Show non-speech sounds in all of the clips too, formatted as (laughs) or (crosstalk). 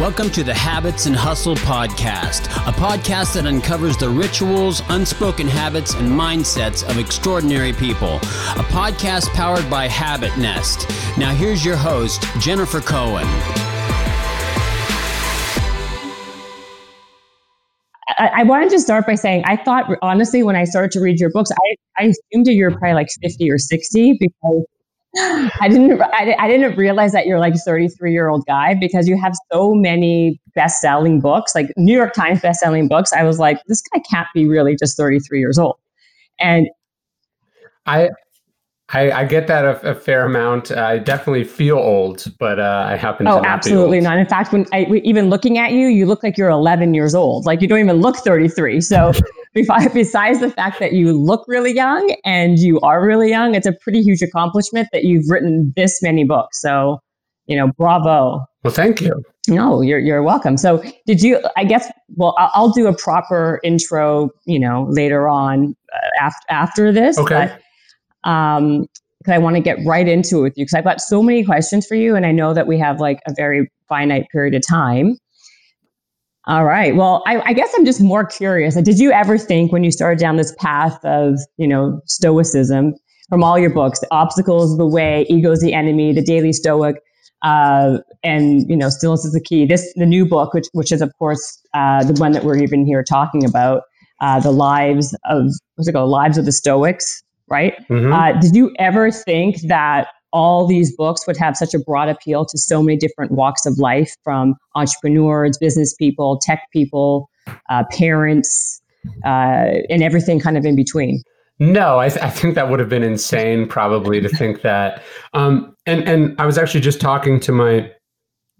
Welcome to the Habits and Hustle Podcast, a podcast that uncovers the rituals, unspoken habits, and mindsets of extraordinary people. A podcast powered by Habit Nest. Now, here's your host, Jennifer Cohen. I, wanted to start by saying I thought, honestly, when I started to read your books, I, I assumed that you were probably like 50 or 60 because I didn't I, I didn't realize that you're like a 33 year old guy because you have so many best selling books, like New York Times best selling books. I was like, this guy can't be really just 33 years old. And I I, I get that a, a, fair amount. I definitely feel old, but uh, I happen to oh, not absolutely not. In fact, when I, even looking at you, you look like you're 11 years old. Like you don't even look 33. So besides the fact that you look really young and you are really young, it's a pretty huge accomplishment that you've written this many books. So, you know, bravo. Well, thank you. No, you're you're welcome. So, did you? I guess. Well, I'll, do a proper intro. You know, later on uh, after after this. Okay. But, um, because I want to get right into it with you because I've got so many questions for you, and I know that we have like a very finite period of time. All right. Well, I, I, guess I'm just more curious. Did you ever think when you started down this path of, you know, stoicism from all your books, the obstacles the way, ego is the enemy, the daily stoic, uh, and you know, stillness is the key. This the new book, which which is of course uh, the one that we're even here talking about, uh, the lives of what's it called, lives of the Stoics right? Mm-hmm. Uh, did you ever think that all these books would have such a broad appeal to so many different walks of life from entrepreneurs, business people, tech people, uh, parents, uh, and everything kind of in between? No, I, th- I, think that would have been insane, probably, to think that. Um, and and I was actually just talking to my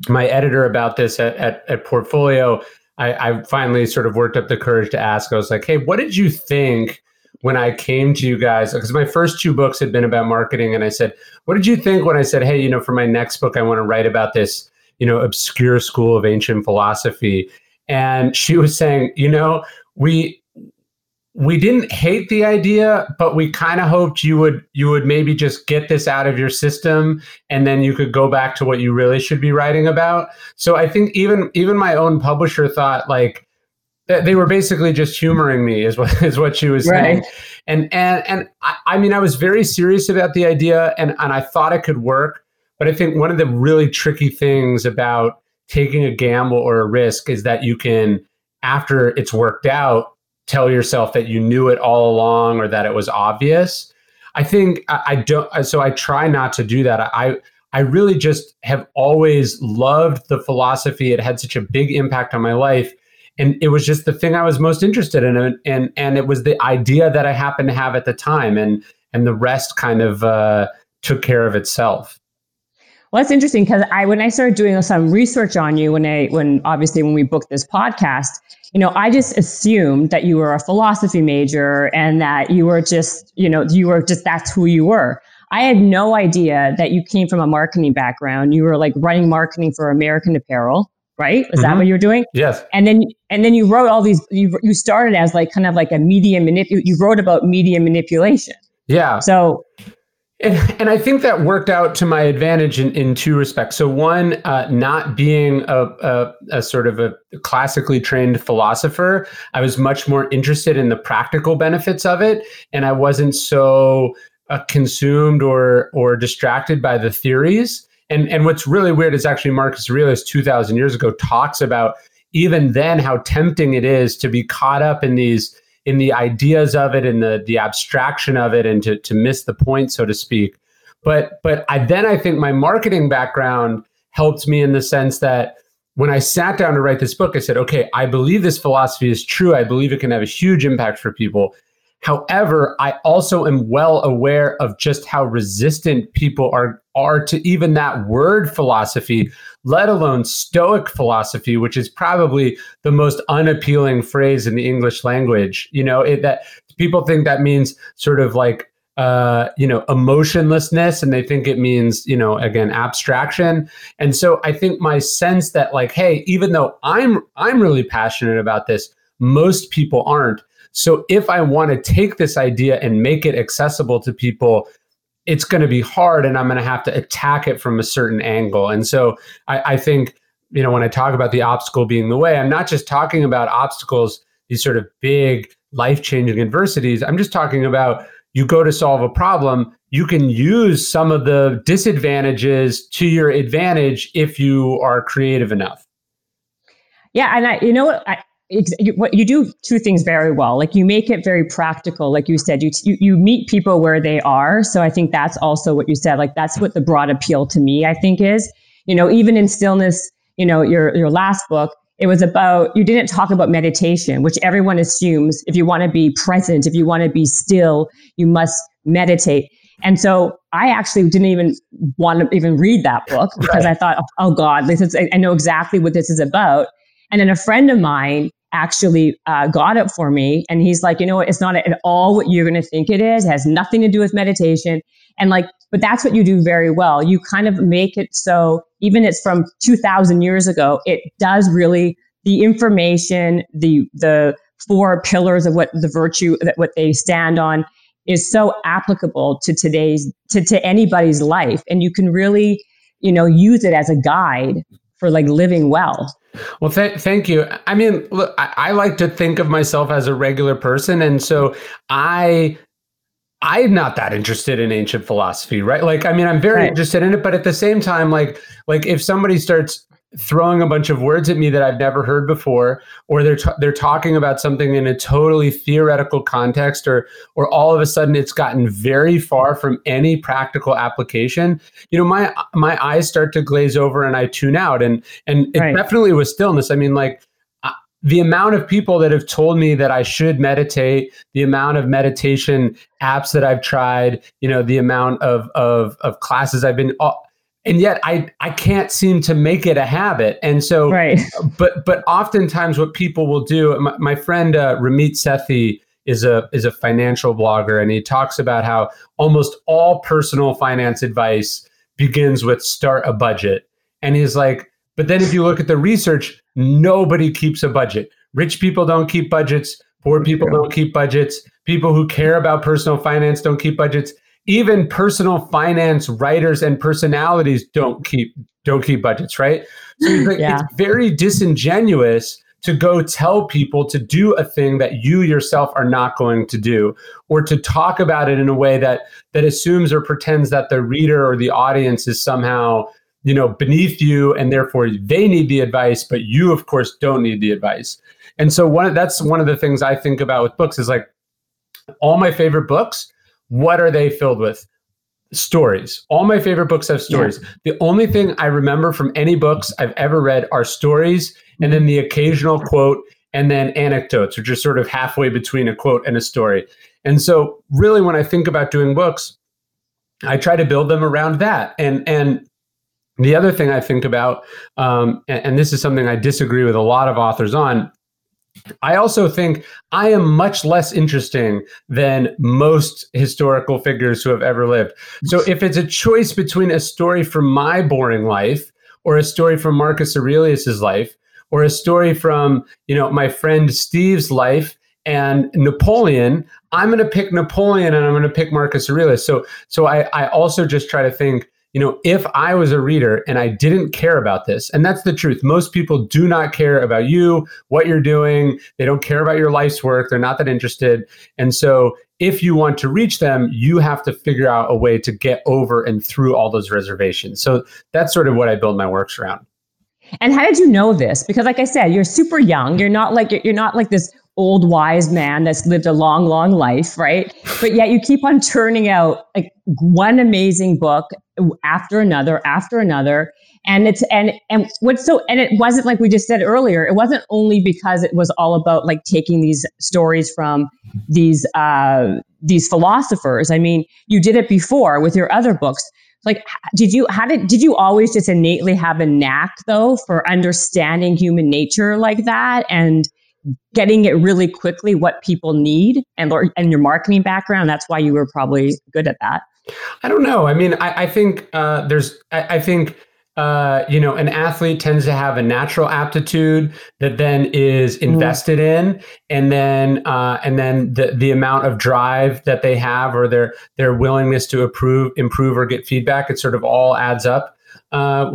my editor about this at, at, at Portfolio. I, I finally sort of worked up the courage to ask. I was like, "Hey, what did you think when I came to you guys, because my first two books had been about marketing, and I said, "What did you think when I said, hey, you know, for my next book, I want to write about this, you know, obscure school of ancient philosophy?" And she was saying, you know, we we didn't hate the idea, but we kind of hoped you would you would maybe just get this out of your system, and then you could go back to what you really should be writing about. So I think even even my own publisher thought like they were basically just humoring me is what (laughs) is what she was saying right. and and and I, I, mean i was very serious about the idea and and i thought it could work but i think one of the really tricky things about taking a gamble or a risk is that you can after it's worked out tell yourself that you knew it all along or that it was obvious i think i, I don't so i try not to do that i I really just have always loved the philosophy. It had such a big impact on my life and it was just the thing I was most interested in, and and it was the idea that I happened to have at the time, and and the rest kind of uh, took care of itself. Well, that's interesting because I when I started doing some research on you, when I when obviously when we booked this podcast, you know, I just assumed that you were a philosophy major and that you were just, you know, you were just that's who you were. I had no idea that you came from a marketing background. You were like running marketing for American Apparel right? Is mm-hmm. that what you're doing? Yes. And then and then you wrote all these. You you started as like kind of like a media manip. You wrote about media manipulation. Yeah. So. And, and I think that worked out to my advantage in, in two respects. So one, uh, not being a, a, a sort of a classically trained philosopher, I was much more interested in the practical benefits of it, and I wasn't so uh, consumed or or distracted by the theories. And and what's really weird is actually Marcus Aurelius 2000 years ago talks about even then how tempting it is to be caught up in these in the ideas of it and the the abstraction of it and to to miss the point so to speak. But but I then I think my marketing background helped me in the sense that when I sat down to write this book, I said, okay, I believe this philosophy is true. I believe it can have a huge impact for people. However, I also am well aware of just how resistant people are are to even that word philosophy, let alone stoic philosophy, which is probably the most unappealing phrase in the English language. You know, it, that people think that means sort of like uh, you know, emotionlessness, and they think it means, you know, again, abstraction. And so I think my sense that like, hey, even though I'm I'm really passionate about this, most people aren't. So if I want to take this idea and make it accessible to people, it's going to be hard and I'm going to have to attack it from a certain angle. And so I, I think you know, when I talk about the obstacle being the way, I'm not just talking about obstacles, these sort of big life changing adversities. I'm just talking about you go to solve a problem, you can use some of the disadvantages to your advantage if you are creative enough. Yeah, and I, you know what, I, you, what you do two things very well. Like you make it very practical. Like you said, you, you you meet people where they are. So I think that's also what you said. Like that's what the broad appeal to me. I think is, you know, even in stillness, you know, your your last book, it was about, you didn't talk about meditation, which everyone assumes if you want to be present, if you want to be still, you must meditate. And so I actually didn't even want to even read that book because right. I thought, oh, oh God, this is, I know exactly what this is about. And then a friend of mine actually uh, got it for me. And he's like, you know what? It's not at all what you're going to think it is. It has nothing to do with meditation. And like, but that's what you do very well. You kind of make it so even it's from 2000 years ago, it does really the information, the the four pillars of what the virtue that what they stand on is so applicable to today's to, to anybody's life and you can really you know use it as a guide for like living well well th- thank you i mean look I, I like to think of myself as a regular person and so i I'm not that interested in ancient philosophy, right? Like, I mean, I'm very right. interested in it, but at the same time, like, like if somebody starts throwing a bunch of words at me that I've never heard before, or they're t- they're talking about something in a totally theoretical context, or or all of a sudden it's gotten very far from any practical application. You know, my my eyes start to glaze over and I tune out, and and it right. definitely was stillness. I mean, like the amount of people that have told me that I should meditate, the amount of meditation apps that I've tried, you know, the amount of of of classes I've been and yet I I can't seem to make it a habit. And so, right. but but oftentimes, what people will do. My, my friend uh, Ramit Sethi is a is a financial blogger, and he talks about how almost all personal finance advice begins with start a budget. And he's like, but then if you look at the research, nobody keeps a budget. Rich people don't keep budgets. Poor people don't keep budgets. People who care about personal finance don't keep budgets even personal finance writers and personalities don't keep don't keep budgets, right? So like, yeah. it's very disingenuous to go tell people to do a thing that you yourself are not going to do or to talk about it in a way that that assumes or pretends that the reader or the audience is somehow you know beneath you and therefore they need the advice but you of course don't need the advice and so one of, that's one of the things i think about with books is like all my favorite books what are they filled with? Stories. All my favorite books have stories. Yeah. The only thing I remember from any books I've ever read are stories and then the occasional quote and then anecdotes, which are sort of halfway between a quote and a story. And so, really, when I think about doing books, I try to build them around that. And and the other thing I think about, um, and, and this is something I disagree with a lot of authors on, I also think I am much less interesting than most historical figures who have ever lived. So if it's a choice between a story from my boring life or a story from Marcus Aurelius's life or a story from, you know, my friend Steve's life and Napoleon, I'm going to pick Napoleon and I'm going to pick Marcus Aurelius. So so I I also just try to think you know, if I was a reader and I didn't care about this, and that's the truth, most people do not care about you, what you're doing. They don't care about your life's work. They're not that interested. And so, if you want to reach them, you have to figure out a way to get over and through all those reservations. So, that's sort of what I build my works around. And how did you know this? Because, like I said, you're super young. You're not like you're not like this old wise man that's lived a long, long life, right? But yet you keep on turning out like one amazing book after another, after another. And it's and and what's so and it wasn't like we just said earlier, it wasn't only because it was all about like taking these stories from these uh these philosophers. I mean, you did it before with your other books like did you how did did you always just innately have a knack though for understanding human nature like that and getting it really quickly what people need and and your marketing background that's why you were probably good at that i don't know i mean i, I think uh, there's I, I think uh, you know, an athlete tends to have a natural aptitude that then is mm-hmm. invested mm-hmm. in, and then uh, and then the the amount of drive that they have or their their willingness to improve improve or get feedback, it sort of all adds up. Uh,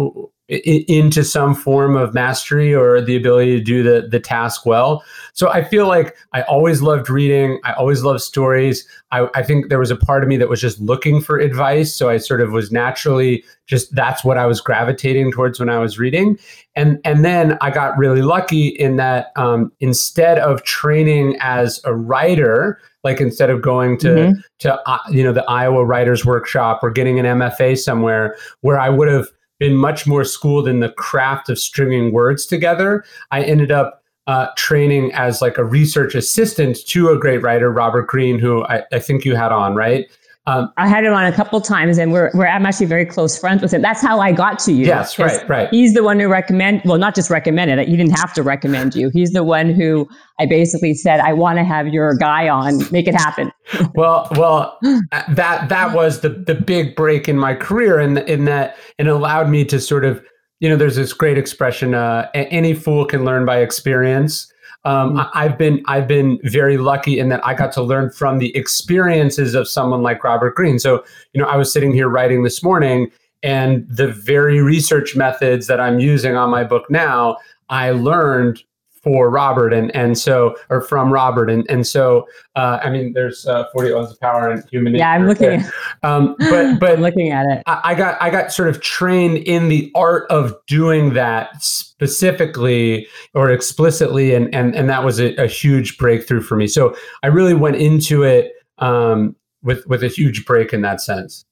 into some form of mastery or the ability to do the the task well. So I feel like I always loved reading. I always loved stories. I, I think there was a part of me that was just looking for advice. So I sort of was naturally just that's what I was gravitating towards when I was reading. And and then I got really lucky in that um, instead of training as a writer, like instead of going to mm-hmm. to uh, you know the Iowa Writers Workshop or getting an MFA somewhere where I would have been much more schooled in the craft of stringing words together. I ended up uh, training as like a research assistant to a great writer, Robert Greene, who I, I think you had on, right? Um, I had him on a couple times, and we're, we're I'm actually very close friends with him. That's how I got to you. Yes, right, right. He's the one who recommend. Well, not just recommended. He didn't have to recommend you. He's the one who I basically said, "I want to have your guy on. Make it happen." (laughs) well, well, that that was the the big break in my career, and in, in that it allowed me to sort of, you know, there's this great expression: uh, "Any fool can learn by experience." Um, mm-hmm. I've been I've been very lucky in that I got to learn from the experiences of someone like Robert Greene. So you know, I was sitting here writing this morning, and the very research methods that I'm using on my book now, I learned for Robert and and so or from Robert. And and so uh, I mean there's uh, 40 laws of power and human yeah I'm looking at, um, but (laughs) but I'm looking at it. I, I, got I got sort of trained in the art of doing that specifically or explicitly and and and that was a, a huge breakthrough for me. So I really went into it um, with with a huge break in that sense.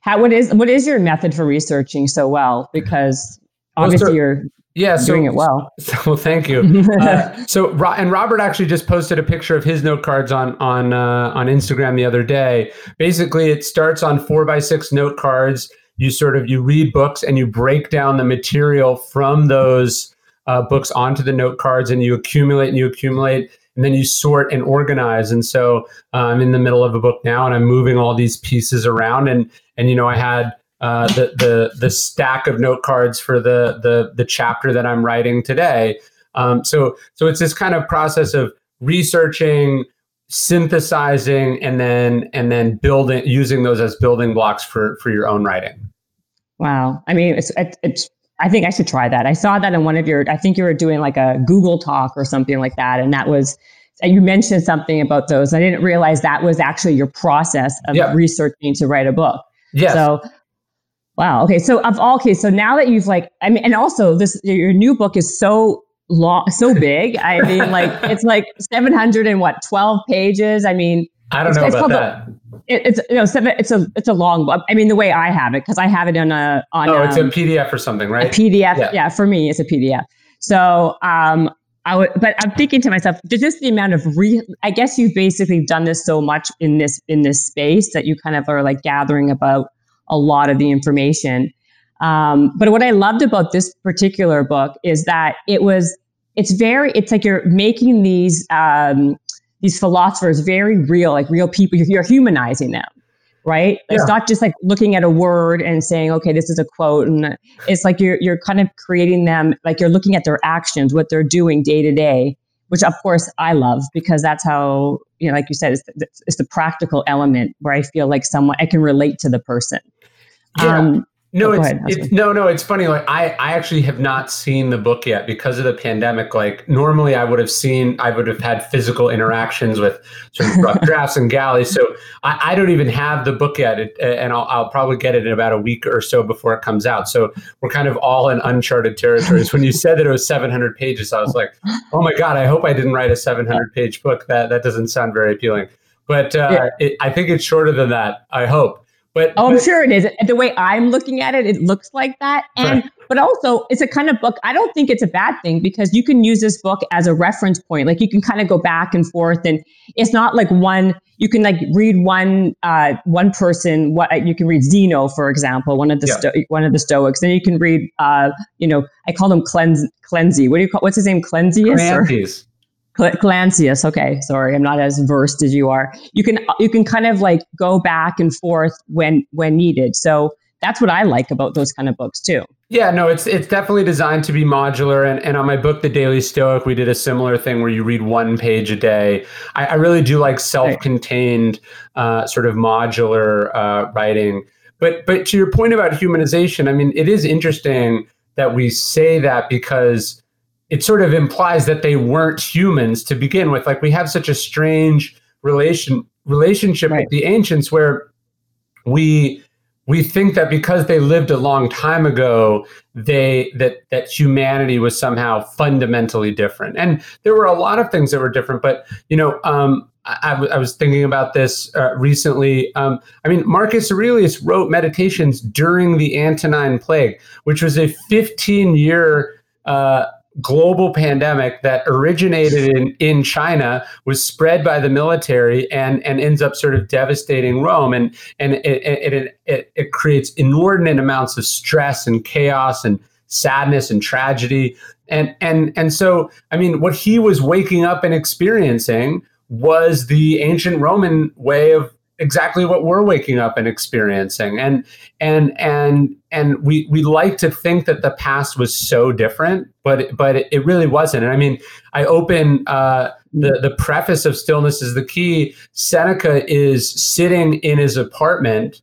How what is what is your method for researching so well? Because obviously well, so, you're yeah, so, doing it well. (laughs) So, well, thank you. (laughs) uh, so, and Robert actually just posted a picture of his note cards on on uh, on Instagram the other day. Basically, it starts on four by six note cards. You sort of you read books and you break down the material from those uh, books onto the note cards, and you accumulate and you accumulate, and then you sort and organize. And so, uh, I'm in the middle of a book now, and I'm moving all these pieces around, and and you know, I had uh, the the the stack of note cards for the the the chapter that I'm writing today. Um, so so it's this kind of process of researching, synthesizing, and then and then building using those as building blocks for for your own writing. Wow, I mean, it's it's. I think I should try that. I saw that in one of your. I think you were doing like a Google Talk or something like that, and that was you mentioned something about those. I didn't realize that was actually your process of yep. researching to write a book. Yeah. So Wow. Okay. So of all cases, so now that you've like, I mean, and also this, your new book is so long, so big. I mean, like (laughs) it's like 700 and what, 12 pages. I mean, I don't know about that. it, it's you know seven, it's a it's a long book. I mean the way I have it because I have it on a on oh it's um, a PDF or something right? A PDF yeah. yeah for me it's a PDF. So um I would but I'm thinking to myself just the amount of re I guess you've basically done this so much in this in this space that you kind of are like gathering about a lot of the information. Um, but what I loved about this particular book is that it was, it's very, it's like you're making these, um, these philosophers very real, like real people. You're, you're humanizing them, right? Yeah. It's not just like looking at a word and saying, okay, this is a quote. And it's like you're, you're kind of creating them, like you're looking at their actions, what they're doing day to day, which of course I love because that's how, you know, like you said, it's the, it's the practical element where I feel like someone, I can relate to the person. Yeah. Um, no, oh, it's, ahead, it's no, no. It's funny. Like I, I actually have not seen the book yet because of the pandemic. Like normally, I would have seen, I would have had physical interactions with sort of rough (laughs) drafts and galleys. So I, I, don't even have the book yet, it, and I'll, I'll, probably get it in about a week or so before it comes out. So we're kind of all in uncharted territories. when you said that it was 700 pages, I was like, oh my god, I hope I didn't write a 700 page book. That that doesn't sound very appealing. But uh, yeah. it, I think it's shorter than that. I hope. But oh, I'm but, sure it is. The way I'm looking at it, it looks like that. And right. but also it's a kind of book. I don't think it's a bad thing because you can use this book as a reference point. Like you can kind of go back and forth, and it's not like one. You can like read one uh, one person. What you can read Zeno, for example, one of the yeah. Sto- one of the Stoics. Then you can read, uh, you know, I call him Cleanse Cleansy. What do you call? What's his name? Cleansius. Cleanthes. Okay, sorry, I'm not as versed as you are. You can you can kind of like go back and forth when when needed. So that's what I like about those kind of books too. Yeah, no, it's it's definitely designed to be modular. And, and on my book, The Daily Stoic, we did a similar thing where you read one page a day. I, I really do like self-contained, uh, sort of modular uh, writing. But but to your point about humanization, I mean, it is interesting that we say that because it sort of implies that they weren't humans to begin with. Like we have such a strange relation relationship right. with the ancients where we we think that because they lived a long time ago they that that humanity was somehow fundamentally different and there were a lot of things that were different but you know um, I, I, was thinking about this uh, recently. Um, I mean, Marcus Aurelius wrote Meditations during the Antonine Plague, which was a 15 year uh, global pandemic that originated in, in China, was spread by the military, and, and ends up sort of devastating Rome. And, and it, it, it, it creates inordinate amounts of stress and chaos and sadness and tragedy. And, and, and so, I mean, what he was waking up and experiencing was the ancient Roman way of exactly what we're waking up and experiencing. And and and and we we like to think that the past was so different but but it, really wasn't. And i mean i open uh the the preface of stillness is the key. Seneca is sitting in his apartment.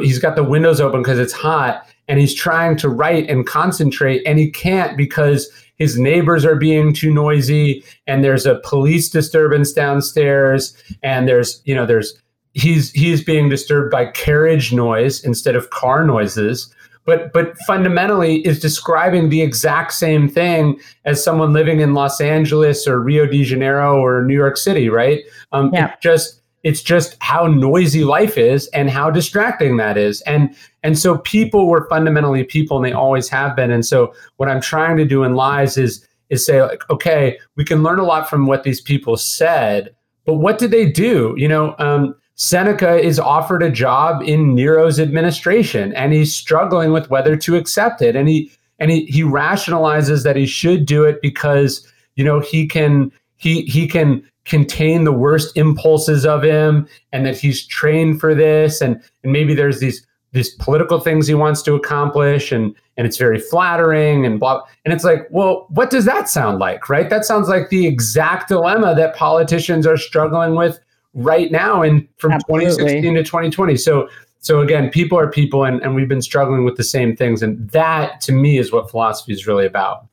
He's got the windows open because it's hot and he's trying to write and concentrate and he can't because his neighbors are being too noisy and there's a police disturbance downstairs and there's you know there's he's he's being disturbed by carriage noise instead of car noises but but fundamentally is describing the exact same thing as someone living in Los Angeles or Rio de Janeiro or New York City, right? Um, yeah. It just it's just how noisy life is and how distracting that is, and and so people were fundamentally people, and they always have been. And so what I'm trying to do in lies is is say like, okay, we can learn a lot from what these people said, but what did they do? You know. Um, Seneca is offered a job in Nero's administration and he's struggling with whether to accept it. And he and he, he rationalizes that he should do it because you know he can he he can contain the worst impulses of him and that he's trained for this. And and maybe there's these these political things he wants to accomplish and and it's very flattering and blah. And it's like well what does that sound like right? That sounds like the exact dilemma that politicians are struggling with right now and from Absolutely. 2016 to 2020. So so again, people are people and, and we've been struggling with the same things. And that to me is what philosophy is really about.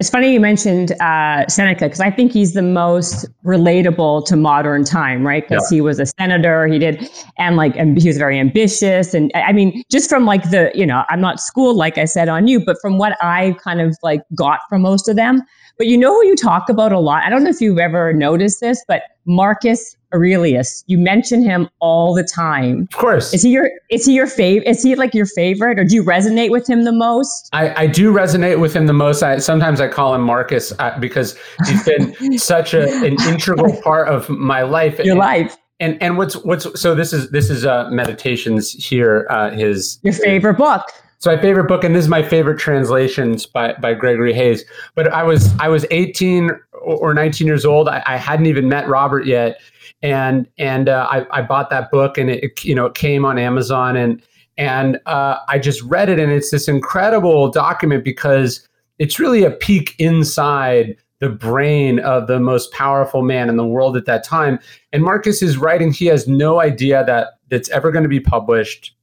It's funny you mentioned uh, Seneca because I think he's the most relatable to modern time, right? Because yeah. he was a senator, he did, and like, and he was very ambitious. And I mean, just from like the, you know, I'm not schooled, like I said on you, but from what I kind of like got from most of them. But you know who you talk about a lot? I don't know if you've ever noticed this, but Marcus Aurelius. You mention him all the time. Of course. Is he your is he your favorite? Is he like your favorite or do you resonate with him the most? I, I do resonate with him the most. I sometimes I call him Marcus uh, because he's been (laughs) such a, an integral part of my life. Your and, life. And and what's what's so this is this is uh meditations here uh his Your favorite book. So my favorite book, and this is my favorite translations by, by Gregory Hays. But I was I was 18 or 19 years old. I, I hadn't even met Robert yet, and and uh, I, I bought that book and it you know it came on Amazon and and uh, I just read it and it's this incredible document because it's really a peek inside the brain of the most powerful man in the world at that time. And Marcus is writing; he has no idea that it's ever going to be published.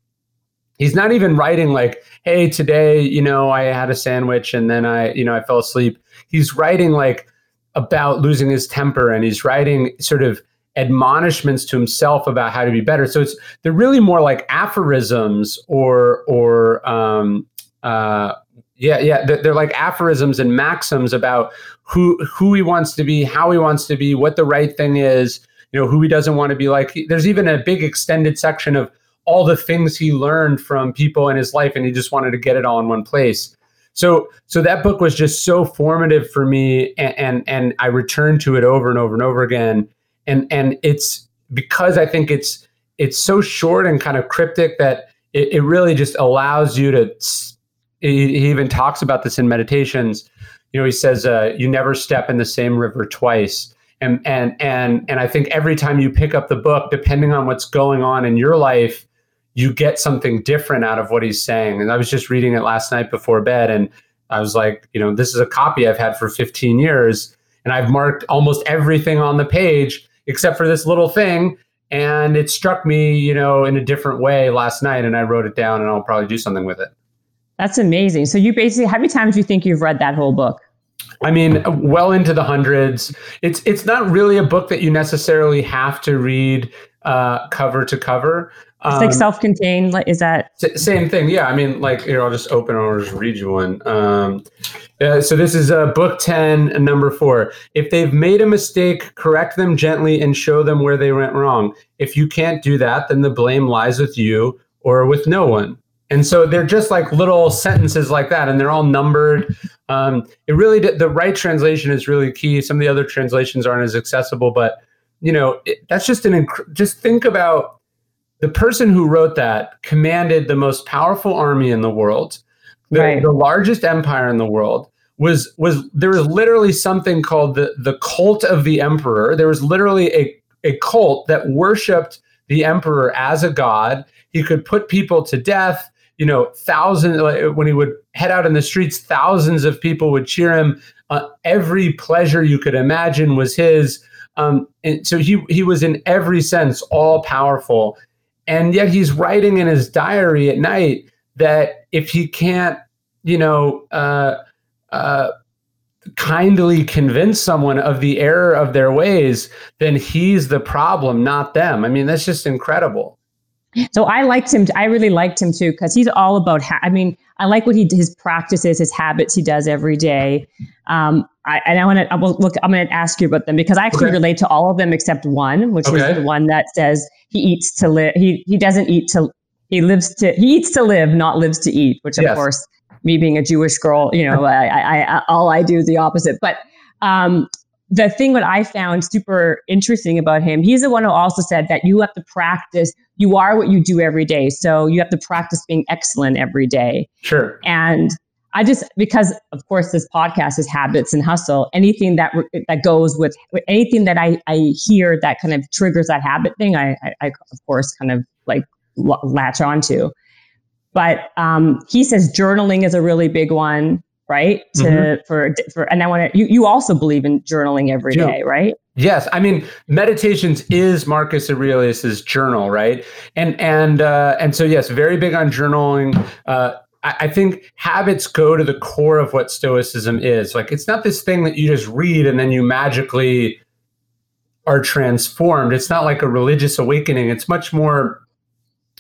He's not even writing like, "Hey, today, you know, I had a sandwich and then I, you know, I fell asleep." He's writing like about losing his temper and he's writing sort of admonishments to himself about how to be better. So it's they're really more like aphorisms or or um, uh, yeah yeah they're, they're, like aphorisms and maxims about who who he wants to be, how he wants to be, what the right thing is. You know who he doesn't want to be like. There's even a big extended section of all the things he learned from people in his life, and he just wanted to get it all in one place. So so that book was just so formative for me, and and, and I returned to it over and over and over again and and it's because I think it's it's so short and kind of cryptic that it, it really just allows you to. He even talks about this in meditations. You know, he says, uh, "You never step in the same river twice." And and and and I think every time you pick up the book, depending on what's going on in your life, you get something different out of what he's saying. And I was just reading it last night before bed, and I was like, you know, this is a copy I've had for 15 years, and I've marked almost everything on the page except for this little thing. And it struck me, you know, in a different way last night, and I wrote it down, and I'll probably do something with it. That's amazing. So you basically, how many times do you think you've read that whole book? I mean, well into the hundreds. It's it's not really a book that you necessarily have to read uh, cover to cover. It's um, like self-contained. Is that same thing? Yeah. I mean, like here, I'll just open or just read you one. Um, uh, so this is uh, book ten, number four. If they've made a mistake, correct them gently and show them where they went wrong. If you can't do that, then the blame lies with you or with no one. And so they're just like little sentences like that, and they're all numbered. Um, it really the right translation is really key. Some of the other translations aren't as accessible, but you know it, that's just an inc- just think about the person who wrote that commanded the most powerful army in the world, the, right. the largest empire in the world. Was was there was literally something called the the cult of the emperor. There was literally a a cult that worshipped the emperor as a god. He could put people to death you know, thousands, when he would head out in the streets, thousands of people would cheer him. Uh, every pleasure you could imagine was his. Um, and so he, he was in every sense all powerful. And yet he's writing in his diary at night that if he can't, you know, uh, uh, kindly convince someone of the error of their ways, then he's the problem, not them. I mean, that's just incredible. So I liked him. I really liked him too because he's all about. Ha- I mean, I like what he his practices, his habits he does every day. Um, I, and I want to. look. I'm going to ask you about them because I actually okay. relate to all of them except one, which okay. is the one that says he eats to live. He he doesn't eat to. He lives to. He eats to live, not lives to eat. Which of yes. course, me being a Jewish girl, you know, (laughs) I, I, I all I do is the opposite. But um, the thing that I found super interesting about him, he's the one who also said that you have to practice. You are what you do every day. So you have to practice being excellent every day. Sure. And I just, because of course this podcast is habits and hustle, anything that, that goes with anything that I, I hear that kind of triggers that habit thing, I, I, I of course kind of like latch onto. But um, he says journaling is a really big one right to mm-hmm. for for and i want to you, you also believe in journaling every day, right yes i mean meditations is marcus aurelius's journal right and and uh and so yes very big on journaling uh I think habits go to the core of what Stoicism is. Like, it's not this thing that you just read and then you magically are transformed. It's not like a religious awakening. It's much more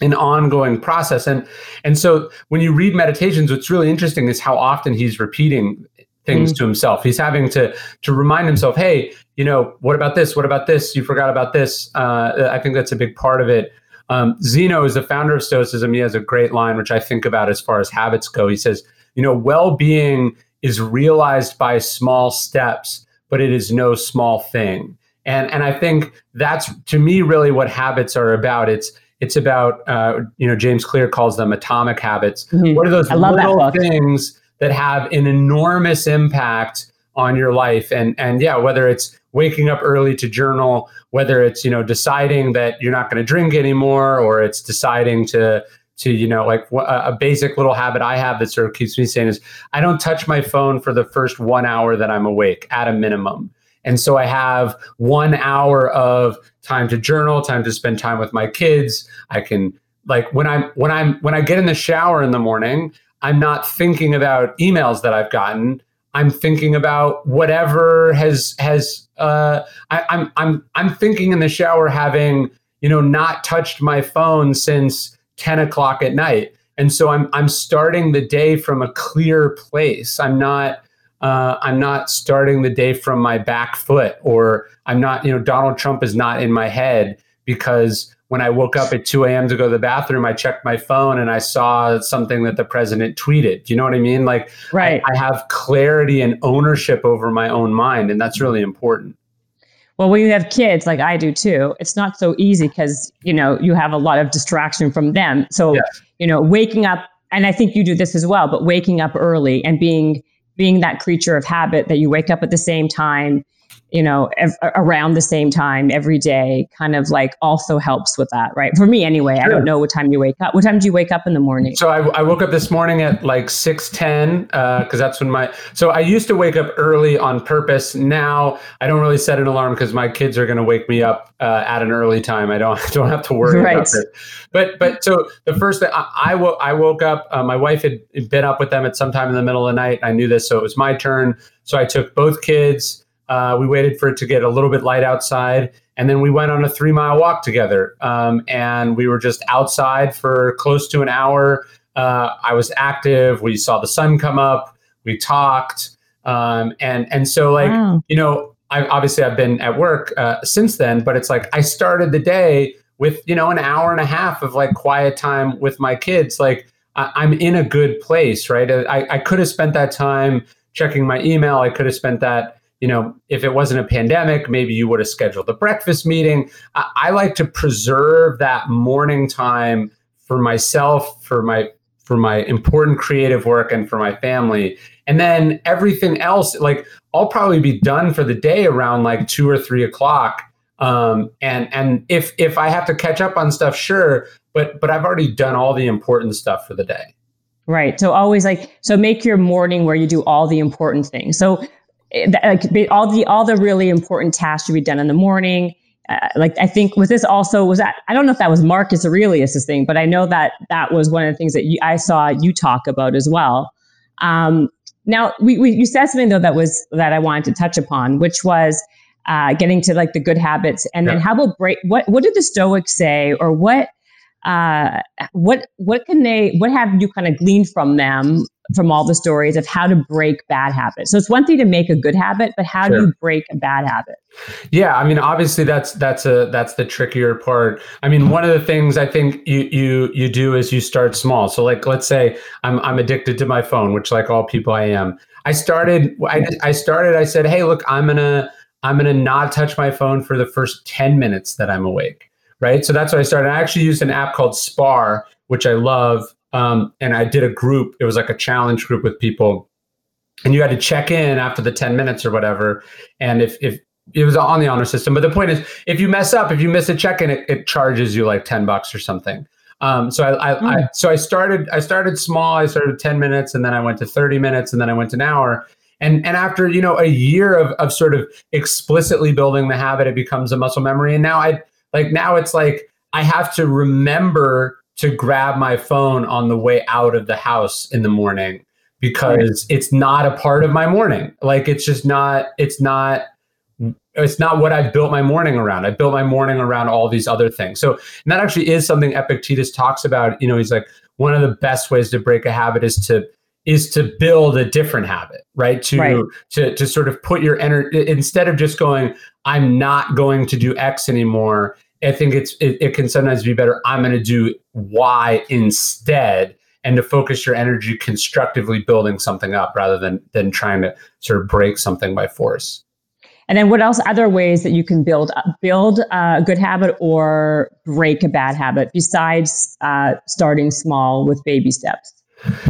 an ongoing process. And and so when you read meditations what's really interesting is how often he's repeating things mm. to himself. He's having to to remind himself hey you know what about this? What about this? You forgot about this. Uh, i think that's a big part of it. Um, zeno is the founder of stoicism he has a great line which i think about as far as habits go. He says you know well-being is realized by small steps but it is no small thing. And and i think that's to me really what habits are about. It's it's about, uh, you know, James Clear calls them atomic habits. Mm-hmm. What are those little that things that have an enormous impact on your life? And and yeah, whether it's waking up early to journal, whether it's you know deciding that you're not going to drink anymore, or it's deciding to to you know like a basic little habit i have that sort of keeps me sane is i don't touch my phone for the first one hour that i'm awake at a minimum and so I have one hour of time to journal, time to spend time with my kids. I can like when I'm when I'm when I get in the shower in the morning, I'm not thinking about emails that I've gotten. I'm thinking about whatever has has uh, I, I'm I'm I'm thinking in the shower having you know not touched my phone since 10 o'clock at night. And so I'm I'm starting the day from a clear place. I'm not uh, I'm not starting the day from my back foot, or I'm not, you know, Donald Trump is not in my head because when I woke up at 2 a.m. to go to the bathroom, I checked my phone and I saw something that the president tweeted. Do you know what I mean? Like, right. I, I have clarity and ownership over my own mind, and that's really important. Well, when you have kids, like I do too, it's not so easy because you know you have a lot of distraction from them. So yes. you know, waking up, and I think you do this as well, but waking up early and being being that creature of habit that you wake up at the same time you know, ev- around the same time every day kind of like also helps with that, right? For me anyway, sure. I don't know what time you wake up. What time do you wake up in the morning? So I, I woke up this morning at like 6.10 because uh, that's when my, so I used to wake up early on purpose. Now I don't really set an alarm because my kids are going to wake me up uh, at an early time. I don't, I (laughs) don't have to worry right. about it. But, but so the first thing I, I, wo- I woke up, uh, my wife had been up with them at some time in the middle of the night. I knew this. So it was my turn. So I took both kids uh, we waited for it to get a little bit light outside, and then we went on a three mile walk together. Um, and we were just outside for close to an hour. Uh, I was active. We saw the sun come up. We talked, um, and and so like wow. you know, I obviously I've been at work uh, since then, but it's like I started the day with you know an hour and a half of like quiet time with my kids. Like I, am in a good place, right? I, I could have spent that time checking my email. I could have spent that you know, if it wasn't a pandemic, maybe you would have scheduled a breakfast meeting. I, I like to preserve that morning time for myself, for my for my important creative work and for my family. And then everything else, like I'll probably be done for the day around like two or three o'clock. Um, and and if if I have to catch up on stuff, sure, but but I've already done all the important stuff for the day. Right. So always like so make your morning where you do all the important things. So like all the all the really important tasks should be done in the morning. Uh, like I think with this also was that I don't know if that was Marcus Aurelius's thing, but I know that that was one of the things that you, I saw you talk about as well. Um, now we, we you said something though that was that I wanted to touch upon, which was uh, getting to like the good habits, and yeah. then how about break? What what did the Stoics say, or what uh, what what can they what have you kind of gleaned from them from all the stories of how to break bad habits. So it's one thing to make a good habit, but how sure. do you break a bad habit? Yeah, I mean, obviously that's that's a that's the trickier part. I mean, one of the things I think you you you do is you start small. So like, let's say I'm I'm addicted to my phone, which like all people I am. I started I I started I said, hey, look, I'm gonna I'm gonna not touch my phone for the first ten minutes that I'm awake. Right. So that's what I started. I actually used an app called Spar, which I love um, and I did a group. It was like a challenge group with people, and you had to check in after the ten minutes or whatever. And if if it was on the honor system, but the point is, if you mess up, if you miss a check in, it, it charges you like ten bucks or something. Um, so I, I, mm. I, so I started I started small. I started ten minutes, and then I went to thirty minutes, and then I went to an hour. And and after you know a year of of sort of explicitly building the habit, it becomes a muscle memory. And now I like now it's like I have to remember to grab my phone on the way out of the house in the morning because right. it's not a part of my morning. Like it's just not, it's not, it's not what I've built my morning around. I built my morning around all these other things. So, and that actually is something Epictetus talks about. You know, he's like, one of the best ways to break a habit is to is to build a different habit, right? To right. to to sort of put your energy instead of just going, I'm not going to do X anymore I think it's it, it can sometimes be better. I'm going to do Y instead, and to focus your energy constructively building something up rather than than trying to sort of break something by force. And then, what else? Other ways that you can build build a good habit or break a bad habit besides uh, starting small with baby steps.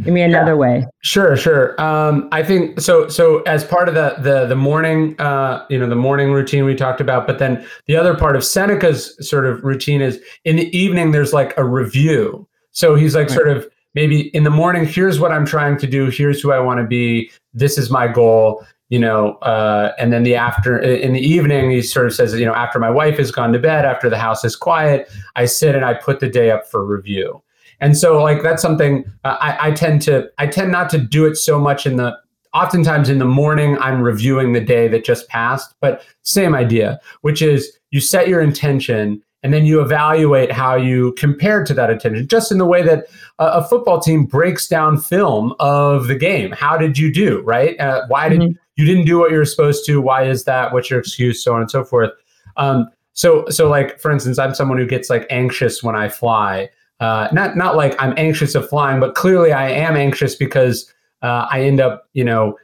Give me another yeah. way. Sure, sure. Um, I think so. So as part of the the the morning, uh, you know, the morning routine we talked about, but then the other part of Seneca's sort of routine is in the evening. There's like a review. So he's like right. sort of maybe in the morning. Here's what I'm trying to do. Here's who I want to be. This is my goal. You know, uh, and then the after in the evening, he sort of says, you know, after my wife has gone to bed, after the house is quiet, I sit and I put the day up for review. And so like that's something uh, I, I tend to I tend not to do it so much in the oftentimes in the morning I'm reviewing the day that just passed, but same idea, which is you set your intention and then you evaluate how you compare to that intention, just in the way that a, a football team breaks down film of the game. How did you do? Right? Uh, why did mm-hmm. you didn't do what you were supposed to? Why is that? What's your excuse? So on and so forth. Um, so so like for instance, I'm someone who gets like anxious when I fly uh, not not like I'm anxious of flying, but clearly I am anxious because uh, I end up, you know,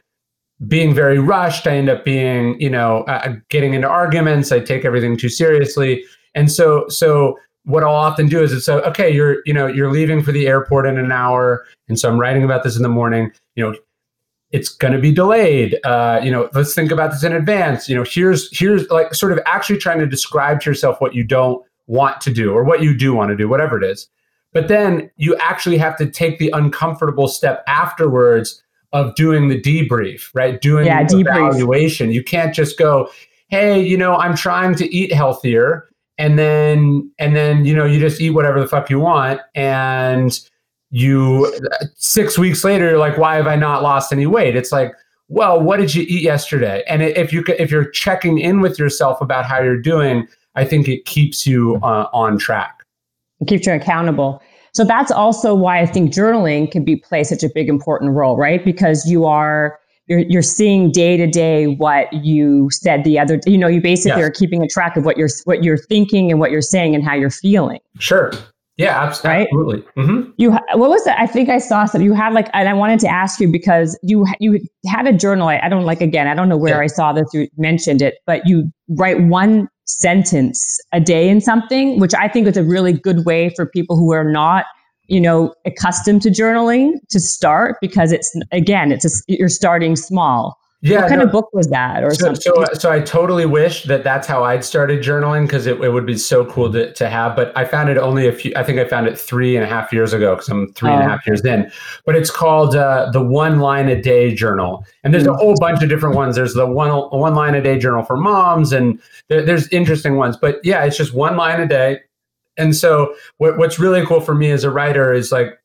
being very rushed. I end up being, you know, uh, getting into arguments. I take everything too seriously, and so so what I'll often do is it's so okay, you're you know you're leaving for the airport in an hour, and so I'm writing about this in the morning. You know, it's going to be delayed. Uh, you know, let's think about this in advance. You know, here's here's like sort of actually trying to describe to yourself what you don't want to do or what you do want to do, whatever it is. But then you actually have to take the uncomfortable step afterwards of doing the debrief, right? Doing yeah, the debrief. evaluation. You can't just go, "Hey, you know, I'm trying to eat healthier," and then and then you know you just eat whatever the fuck you want and you six weeks later you're like why have i not lost any weight it's like well what did you eat yesterday and if you if you're checking in with yourself about how you're doing i think it keeps you uh, on track it keeps you accountable. So that's also why i think journaling can be play such a big important role right? Because you are you're, you're seeing day to day what you said the other you know you basically yes. are keeping a track of what you're what you're thinking and what you're saying and how you're feeling. Sure yeah, absolutely. Right? Mm-hmm. You what was that? I think I saw something. You had like, and I wanted to ask you because you you had a journal. I, I don't like again. I don't know where yeah. I saw this. You mentioned it, but you write one sentence a day in something, which I think is a really good way for people who are not, you know, accustomed to journaling to start because it's again, it's a, you're starting small. Yeah, what kind no, of book was that, or so, something? So, so I totally wish that that's how I'd started journaling because it, it would be so cool to, to have. But I found it only a few. I think I found it three and a half years ago because I'm three oh. and a oh. half years in. But it's called uh, the One Line a Day Journal, and there's a mm. whole bunch of different ones. There's the one one line a day journal for moms, and there, there's interesting ones. But yeah, it's just one line a day. And so what, what's really cool for me as a writer is like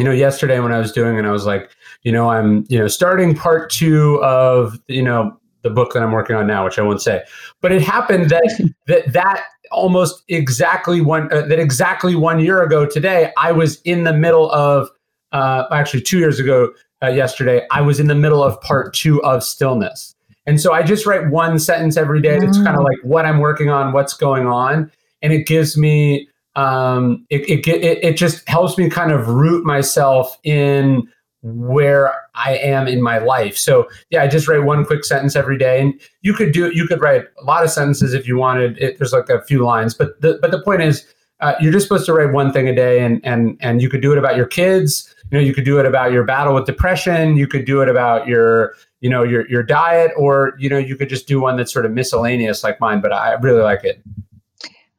you know, yesterday when I was doing and I was like, you know, I'm, you know, starting part two of, you know, the book that I'm working on now, which I won't say, but it happened that (laughs) that that almost exactly one uh, that exactly one year ago today, I was in the middle of uh, actually two years ago uh, yesterday, I was in the middle of part two of Stillness, and so I just write one sentence every day. That's kind of mm. like what I'm working on, what's going on, and it gives me um, it, it, it, it just helps me kind of root myself in where I am in my life. So yeah, I just write one quick sentence every day, and you could do you could write a lot of sentences if you wanted. It, there's like a few lines, but the but the point is, uh, you're just supposed to write one thing a day, and and and you could do it about your kids. You know, you could do it about your battle with depression. You could do it about your you know your your diet, or you know you could just do one that's sort of miscellaneous like mine. But I really like it.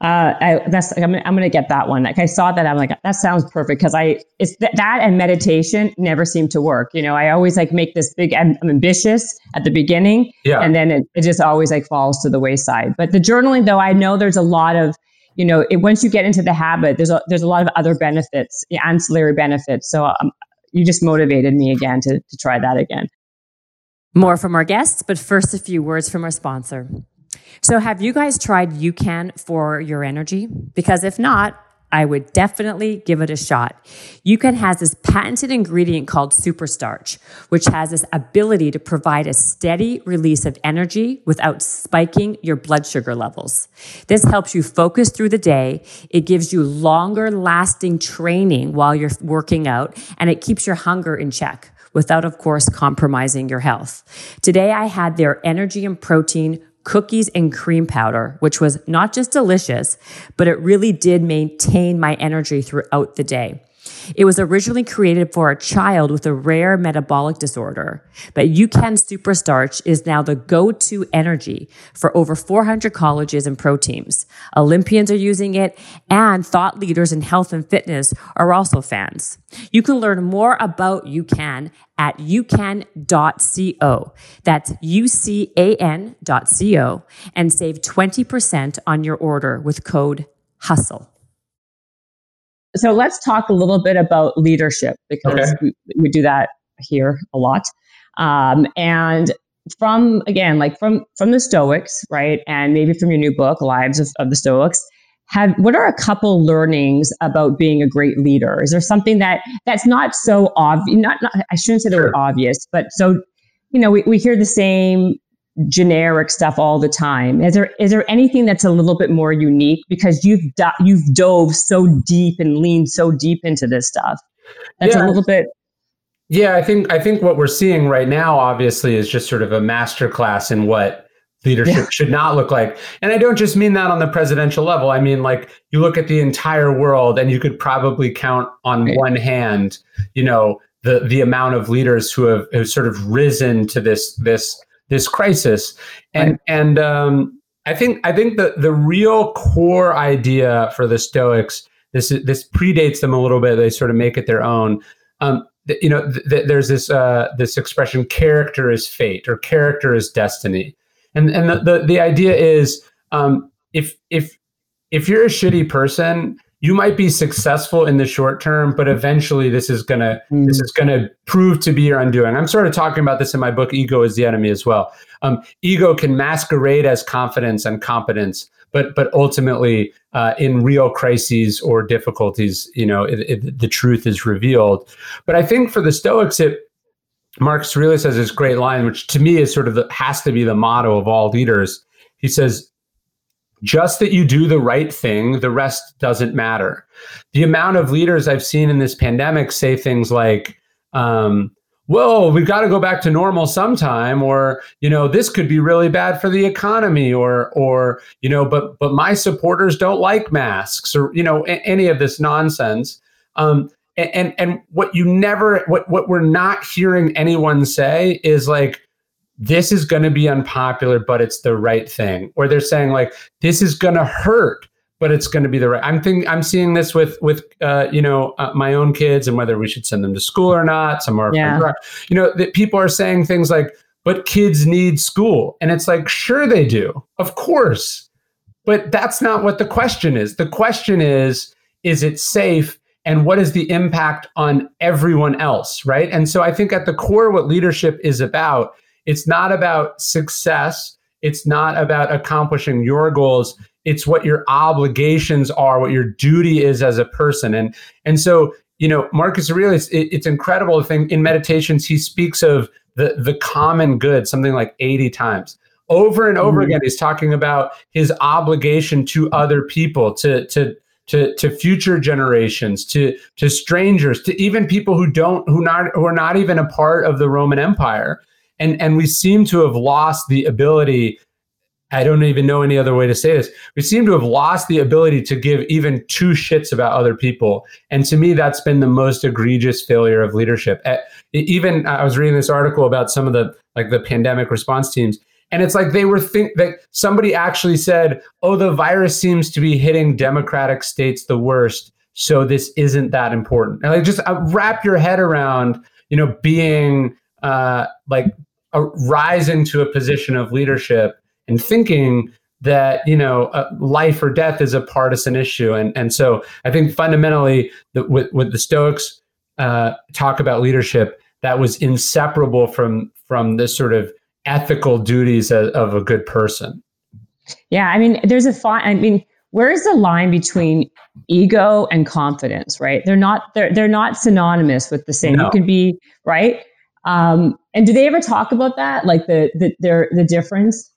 Uh, I, that's I'm, I'm gonna get that one. Like I saw that, I'm like, that sounds perfect because I it's th- that and meditation never seem to work. You know, I always like make this big. I'm, I'm ambitious at the beginning, yeah, and then it, it just always like falls to the wayside. But the journaling, though, I know there's a lot of you know, it, once you get into the habit, there's a there's a lot of other benefits, ancillary benefits. So um, you just motivated me again to to try that again. More from our guests, but first a few words from our sponsor. So have you guys tried UCAN for your energy? Because if not, I would definitely give it a shot. UCAN has this patented ingredient called superstarch, which has this ability to provide a steady release of energy without spiking your blood sugar levels. This helps you focus through the day. It gives you longer lasting training while you're working out and it keeps your hunger in check without, of course, compromising your health. Today I had their energy and protein cookies and cream powder, which was not just delicious, but it really did maintain my energy throughout the day. It was originally created for a child with a rare metabolic disorder, but UCAN Superstarch is now the go-to energy for over 400 colleges and pro teams. Olympians are using it, and thought leaders in health and fitness are also fans. You can learn more about UCAN at ucan.co. That's U-C-A-N.co and save 20% on your order with code HUSTLE. So let's talk a little bit about leadership because okay. we, we, do that here a lot. Um, and from again, like from from the Stoics, right, and maybe from your new book, Lives of, of the Stoics, have what are a couple learnings about being a great leader? Is there something that that's not so obvious? Not, not I shouldn't say the sure. word obvious, but so you know, we, we hear the same generic stuff all the time. Is there is there anything that's a little bit more unique because you've do- you've dove so deep and leaned so deep into this stuff? That's yeah. a little bit Yeah, I think I think what we're seeing right now obviously is just sort of a masterclass in what leadership yeah. should not look like. And I don't just mean that on the presidential level. I mean like you look at the entire world and you could probably count on right. one hand, you know, the the amount of leaders who have, have sort of risen to this this this crisis, and right. and um, I think I think the the real core idea for the Stoics this this predates them a little bit. They sort of make it their own. Um, you know, th- th- there's this uh, this expression: "Character is fate," or "Character is destiny," and and the the, the idea is um, if if if you're a shitty person, you might be successful in the short term, but eventually this is gonna mm. this is gonna prove to be your undoing. I'm sort of talking about this in my book, "Ego is the Enemy" as well. Um, ego can masquerade as confidence and competence, but but ultimately, uh, in real crises or difficulties, you know, it, it, the truth is revealed. But I think for the Stoics, it Marcus Aurelius has this great line, which to me is sort of the, has to be the motto of all leaders. He says, just that you do the right thing, the rest doesn't matter. The amount of leaders I've seen in this pandemic say things like, um, well, we've got to go back to normal sometime, or you know, this could be really bad for the economy, or or you know, but but my supporters don't like masks, or you know, a- any of this nonsense. Um, and, and and what you never, what what we're not hearing anyone say is like, this is going to be unpopular, but it's the right thing. Or they're saying like, this is going to hurt, but it's going to be the right. I'm thinking I'm seeing this with with uh, you know uh, my own kids and whether we should send them to school or not. Some are, yeah. you know, that people are saying things like, "But kids need school," and it's like, sure they do, of course, but that's not what the question is. The question is, is it safe? And what is the impact on everyone else, right? And so I think at the core, what leadership is about, it's not about success. It's not about accomplishing your goals it's what your obligations are what your duty is as a person and and so you know marcus aurelius it, it's incredible to think in meditations he speaks of the the common good something like 80 times over and over mm-hmm. again he's talking about his obligation to other people to to to, to future generations to to strangers to even people who don't who not who are not even a part of the roman empire and and we seem to have lost the ability I don't even know any other way to say this. We seem to have lost the ability to give even two shits about other people. And to me, that's been the most egregious failure of leadership. Even I was reading this article about some of the like the pandemic response teams. And it's like they were think that somebody actually said, "Oh, the virus seems to be hitting democratic states the worst, so this isn't that important." And like just uh, wrap your head around, you know, being uh, like a rise into a position of leadership and thinking that you know uh, life or death is a partisan issue. And and so i think fundamentally the, with, with the stoics uh, talk about leadership that was inseparable from from this sort of ethical duties of, of a good person. Yeah i mean there's a fine i mean where's the line between ego and confidence right? They're not they're, they're not synonymous with the same. No. you can be right? Um, and do they ever talk about that like the the their the difference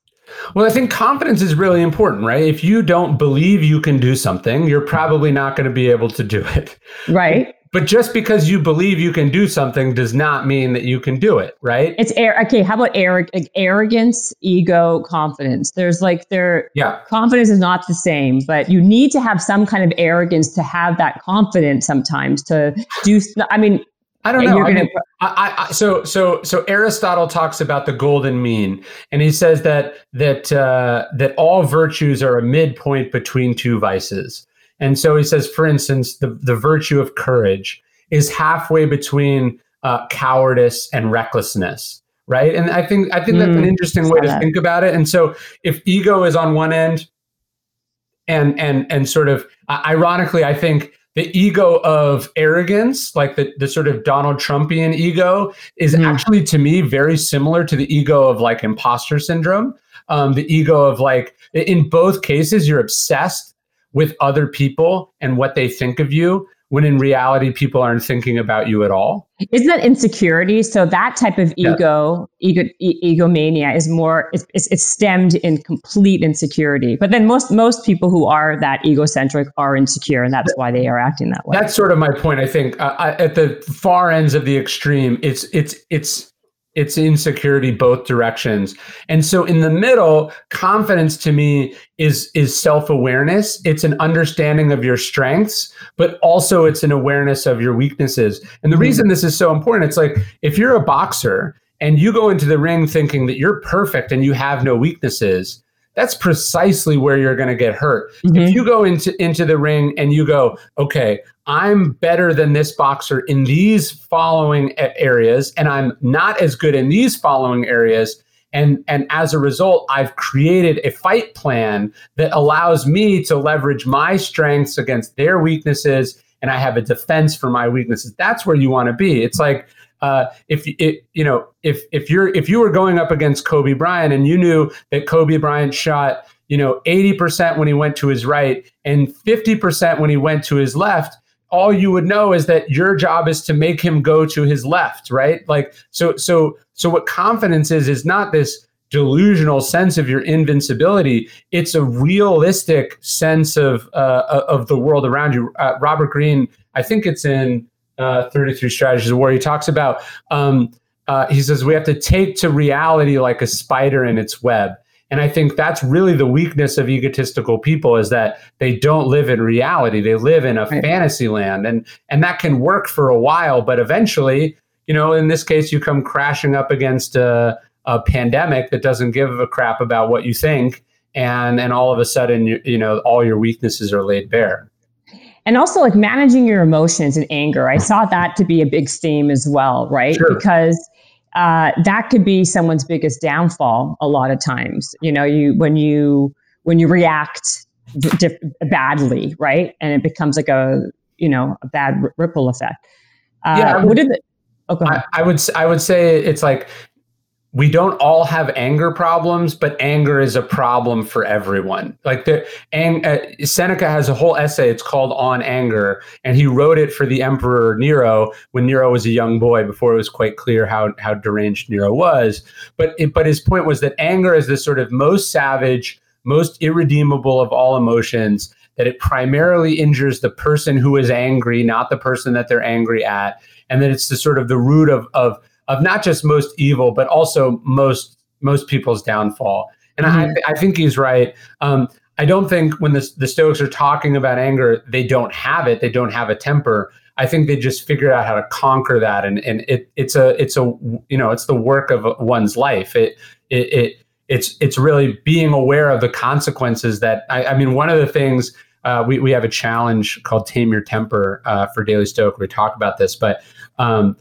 well, I think confidence is really important, right? If you don't believe you can do something, you're probably not going to be able to do it. Right. But just because you believe you can do something does not mean that you can do it, right? It's air. Okay, how about air, arrogance, ego, confidence? There's like there. Yeah. Confidence is not the same, but you need to have some kind of arrogance to have that confidence sometimes to do. I mean, I don't know. I mean, I, I, so so so Aristotle talks about the golden mean, and he says that that uh, that all virtues are a midpoint between two vices. And so he says, for instance, the the virtue of courage is halfway between uh, cowardice and recklessness, right? And I think I think that's an hmm, interesting way to that. think about it. And so if ego is on one end, and and and sort of uh, ironically, I think the ego of arrogance, like the, the sort of Donald Trumpian ego, is mm. actually to me very similar to the ego of like imposter syndrome. Um, the ego of like, in both cases, you're obsessed with other people and what they think of you when in reality people aren't thinking about you at all? Isn't that insecurity? So that type of ego yeah. ego e- egomania is more it's, it's, stemmed in complete insecurity. But then most most people who are that egocentric are insecure and that's why they are acting that way. That's sort of my point i think. Uh, I, at the far ends of the extreme it's it's it's it's insecurity both directions and so in the middle confidence to me is is self-awareness it's an understanding of your strengths but also it's an awareness of your weaknesses and the mm-hmm. reason this is so important it's like if you're a boxer and you go into the ring thinking that you're perfect and you have no weaknesses that's precisely where you're going to get hurt. Mm-hmm. If you go into into the ring and you go, okay, I'm better than this boxer in these following areas, and I'm not as good in these following areas. And, and as a result, I've created a fight plan that allows me to leverage my strengths against their weaknesses, and I have a defense for my weaknesses. That's where you want to be. It's like uh, if it, you know if if you're if you were going up against Kobe Bryant and you knew that Kobe Bryant shot you know 80% when he went to his right and 50% when he went to his left all you would know is that your job is to make him go to his left right like so so so what confidence is is not this delusional sense of your invincibility it's a realistic sense of uh, of the world around you uh, robert greene i think it's in uh, 33 Strategies of War. He talks about, um, uh, he says, we have to take to reality like a spider in its web. And I think that's really the weakness of egotistical people is that they don't live in reality. They live in a right. fantasy land. And, and that can work for a while, but eventually, you know, in this case, you come crashing up against a, a pandemic that doesn't give a crap about what you think. And, and all of a sudden, you, you know, all your weaknesses are laid bare and also like managing your emotions and anger i saw that to be a big theme as well right sure. because uh, that could be someone's biggest downfall a lot of times you know you when you when you react badly right? And it becomes like a you know a bad r- ripple effect. Uh, yeah, what did the, oh, I, I would I would say it's like we don't all have anger problems, but anger is a problem for everyone. Like the and uh, Seneca has a whole essay. It's called "On Anger," and he wrote it for the Emperor Nero when Nero was a young boy, before it was quite clear how how deranged Nero was. But it, but his point was that anger is the sort of most savage, most irredeemable of all emotions. That it primarily injures the person who is angry, not the person that they're angry at, and that it's the sort of the root of of of not just most evil, but also most most people's downfall. And mm-hmm. I, I think he's right. Um, I don't think when the, the Stoics are talking about anger, they don't have it. They don't have a temper. I think they just figured out how to conquer that, and and it it's a it's a you know it's the work of one's life. It it, it it's it's really being aware of the consequences. That I, I mean, one of the things uh, we we have a challenge called Tame Your Temper uh, for Daily Stoic. We talk about this, but um,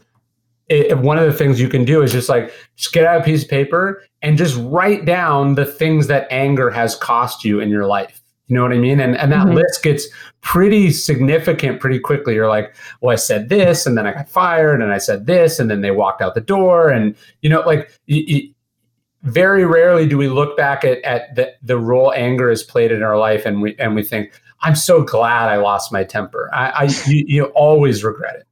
it, one of the things you can do is just like just get out a piece of paper and just write down the things that anger has cost you in your life. You know what I mean? And and that mm-hmm. list gets pretty significant pretty quickly. You're like, well, I said this, and then I got fired, and I said this, and then they walked out the door, and you know, like. very rarely do we look back at, at the, the role anger has played in our life and we and we think i'm so glad i lost my temper i, I you, you always regret it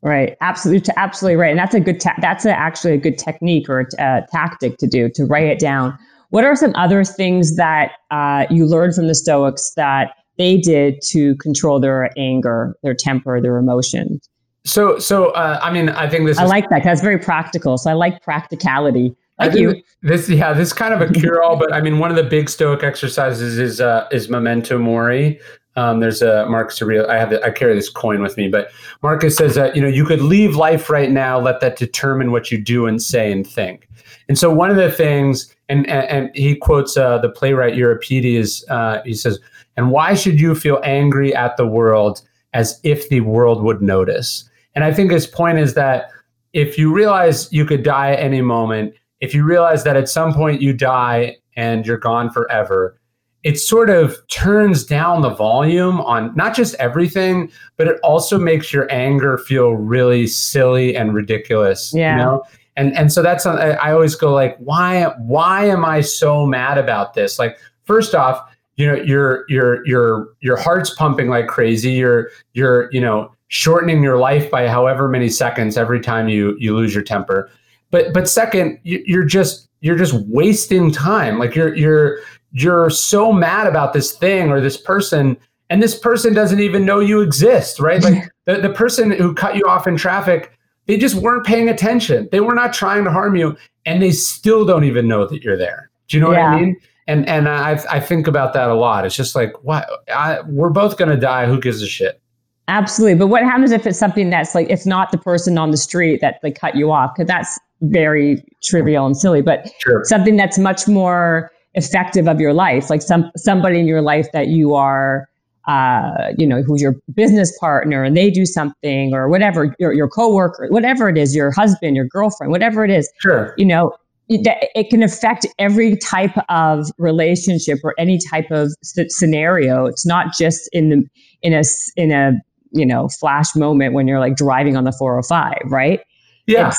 Right, absolutely, absolutely right, and that's a good. Ta- that's a, actually a good technique or a, a tactic to do to write it down. What are some other things that uh, you learned from the Stoics that they did to control their anger, their temper, their emotions? So, so uh, I mean, I think this. I is, like that. That's very practical. So I like practicality. Thank you. This, yeah, this is kind of a (laughs) cure-all, but I mean, one of the big Stoic exercises is uh, is memento mori, um, there's a Marcus Aurelius. I have the, I carry this coin with me, but Marcus says that you know you could leave life right now. Let that determine what you do and say and think. And so one of the things, and and, and he quotes uh, the playwright Euripides. Uh, he says, "And why should you feel angry at the world as if the world would notice?" And I think his point is that if you realize you could die at any moment, if you realize that at some point you die and you're gone forever it sort of turns down the volume on not just everything, but it also makes your anger feel really silly and ridiculous. Yeah. You know? And and so that's uh, I always go like, why why am I so mad about this? Like, first off, you know, your your your your heart's pumping like crazy. You're you're you know shortening your life by however many seconds every time you you lose your temper. But but second, you're just you're just wasting time. Like you're you're you're so mad about this thing or this person and this person doesn't even know you exist right like (laughs) the, the person who cut you off in traffic they just weren't paying attention. They were not trying to harm you, and they still don't even know that you're there. Do you know yeah. what I mean? And and I I think about that a lot. It's just like what I, we're both gonna die. Who gives a shit? Absolutely. But what happens if it's something that's like it's not the person on the street that they cut you off? Because that's very trivial and silly. But sure. something that's much more effective of your life, like some somebody in your life that you are uh, you know, who's your business partner and they do something or whatever, your, your coworker, whatever it is, your husband, your girlfriend, whatever it is, sure. you know, it, it can affect every type of relationship or any type of scenario. It's not just in the, in a, in a, you know, flash moment when you're like driving on the 405, right? Yeah.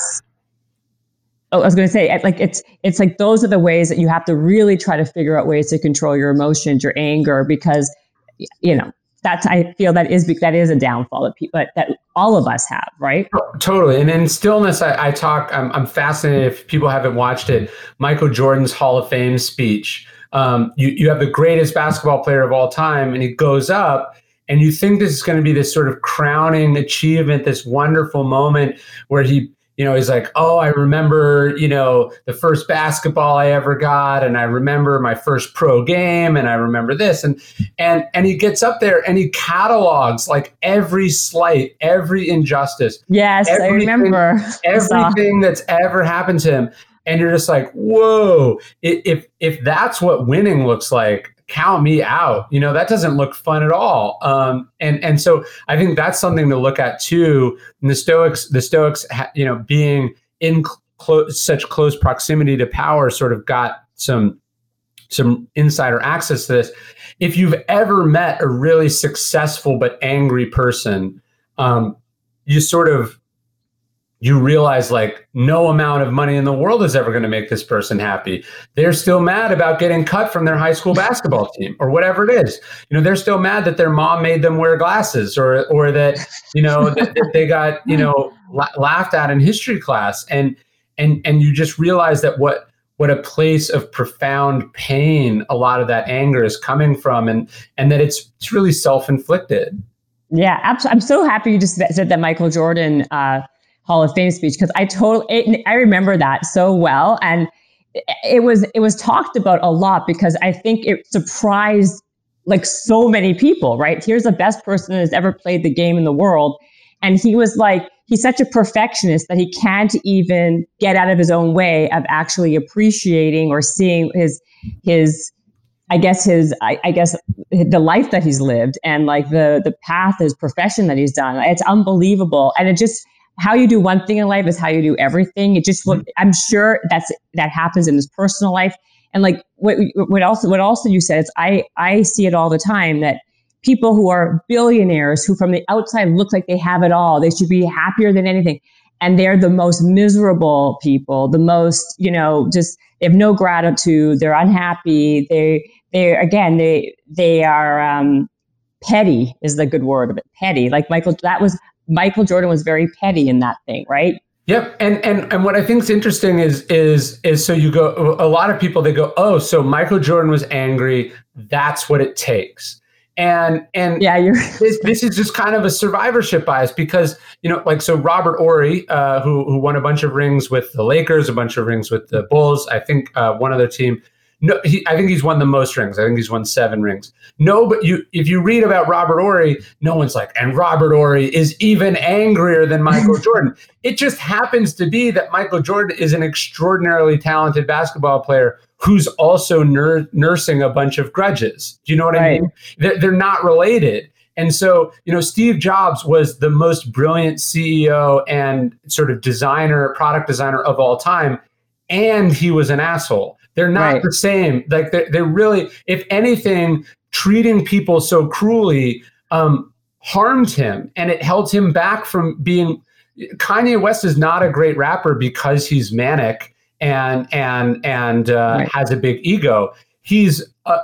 Oh, I was going to say, like it's it's like those are the ways that you have to really try to figure out ways to control your emotions, your anger, because you know that's I feel that is that is a downfall that people that all of us have, right? Totally. And in stillness, I, I talk. I'm, I'm fascinated. If people haven't watched it, Michael Jordan's Hall of Fame speech. Um, you you have the greatest basketball player of all time, and he goes up, and you think this is going to be this sort of crowning achievement, this wonderful moment where he you know, he's like, oh, I remember, you know, the first basketball I ever got, and I remember my first pro game, and I remember this, and and and he gets up there and he catalogs like every slight, every injustice. Yes, I remember (laughs) everything that's ever happened to him, and you're just like, whoa! If if that's what winning looks like, count me out. You know, that doesn't look fun at all. Um, and and so I think that's something to look at too. And the Stoics, the Stoics, you know, being in such close proximity to power, sort of got some some insider access to this. If you've ever met a really successful but angry person, um, you sort of you realize like no amount of money in the world is ever going to make this person happy. They're still mad about getting cut from their high school basketball (laughs) team or whatever it is. You know, they're still mad that their mom made them wear glasses or or that, you know, that, that, they got, you know, la- laughed at in history class and and and you just realize that what what a place of profound pain a lot of that anger is coming from and and that it's it's really self-inflicted. Yeah, absolutely. I'm so happy you just said that Michael Jordan uh, Hall of Fame speech because I totally I remember that so well and it was it was talked about a lot because I think it surprised like so many people, right? Here's the best person that has ever played the game in the world and he was like he's such a perfectionist that he can't even get out of his own way of actually appreciating or seeing his his I guess his I, I, guess the life that he's lived and like the the path his profession that he's done it's unbelievable and it just how you do one thing in life is how you do everything. It just, mm-hmm. I'm sure that's, that happens in his personal life. And like what, what also, what also you said is I, I see it all the time that people who are billionaires who from the outside look like they have it all, they should be happier than anything. And they're the most miserable people, the most, you know, just, they have no gratitude. They're unhappy. They, they, again, they, they are, um, petty is the good word of it. Petty. Like Michael, that was Michael Jordan was very petty in that thing, right? Yep, and and and what I think is interesting is is is so you go a lot of people they go oh so Michael Jordan was angry. That's what it takes. And and yeah you're (laughs) this, this is just kind of a survivorship bias because you know like so Robert Horry uh, who who won a bunch of rings with the Lakers a bunch of rings with the Bulls I think uh, one other team no, he, I think he's won the most rings. I think he's won seven rings. No, but you, if you read about Robert Horry, no one's like, and Robert Horry is even angrier than Michael (laughs) Jordan. It just happens to be that Michael Jordan is an extraordinarily talented basketball player who's also nur- nursing a bunch of grudges. Do you know what right. I mean? They're, they're not related. And so, you know, Steve Jobs was the most brilliant CEO and sort of designer, product designer of all time. And he was an asshole. They're not right. the same. Like they're, they're really, if anything, treating people so cruelly um, harmed him and it held him back from being. Kanye West is not a great rapper because he's manic and and and uh, right. has a big ego. He's a,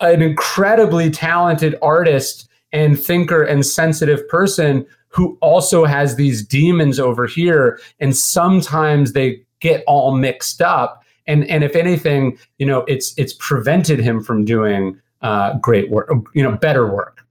an incredibly talented artist and thinker and sensitive person who also has these demons over here, and sometimes they get all mixed up and and if anything, you know, it's it's prevented him from doing uh, great work, you know, better work.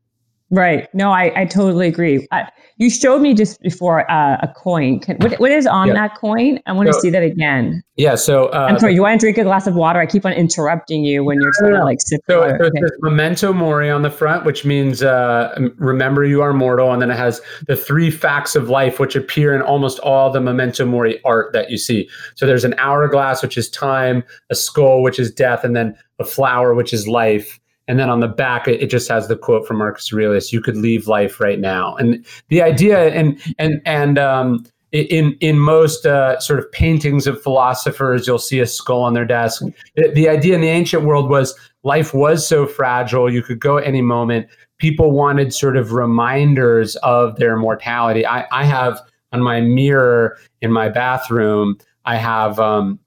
Right. No, I, I totally agree. I, you showed me just before uh, a coin. Can, what, what is on yeah. that coin? I want to see that again. Yeah. So uh, I'm sorry. You want to drink a glass of water? I keep on interrupting you when you're trying to like sip so, water. So okay. memento mori on the front, which means uh, remember you are mortal, and then it has the three facts of life, which appear in almost all the memento mori art that you see. So there's an hourglass, which is time, a skull, which is death, and then a flower, which is life and then on the back it, just has the quote from Marcus Aurelius: "You could leave life right now." And the idea, and and and um, in in most uh, sort of paintings of philosophers, you'll see a skull on their desk. The, the idea in the ancient world was life was so fragile; you could go any moment. People wanted sort of reminders of their mortality. I, I have on my mirror in my bathroom. I have um,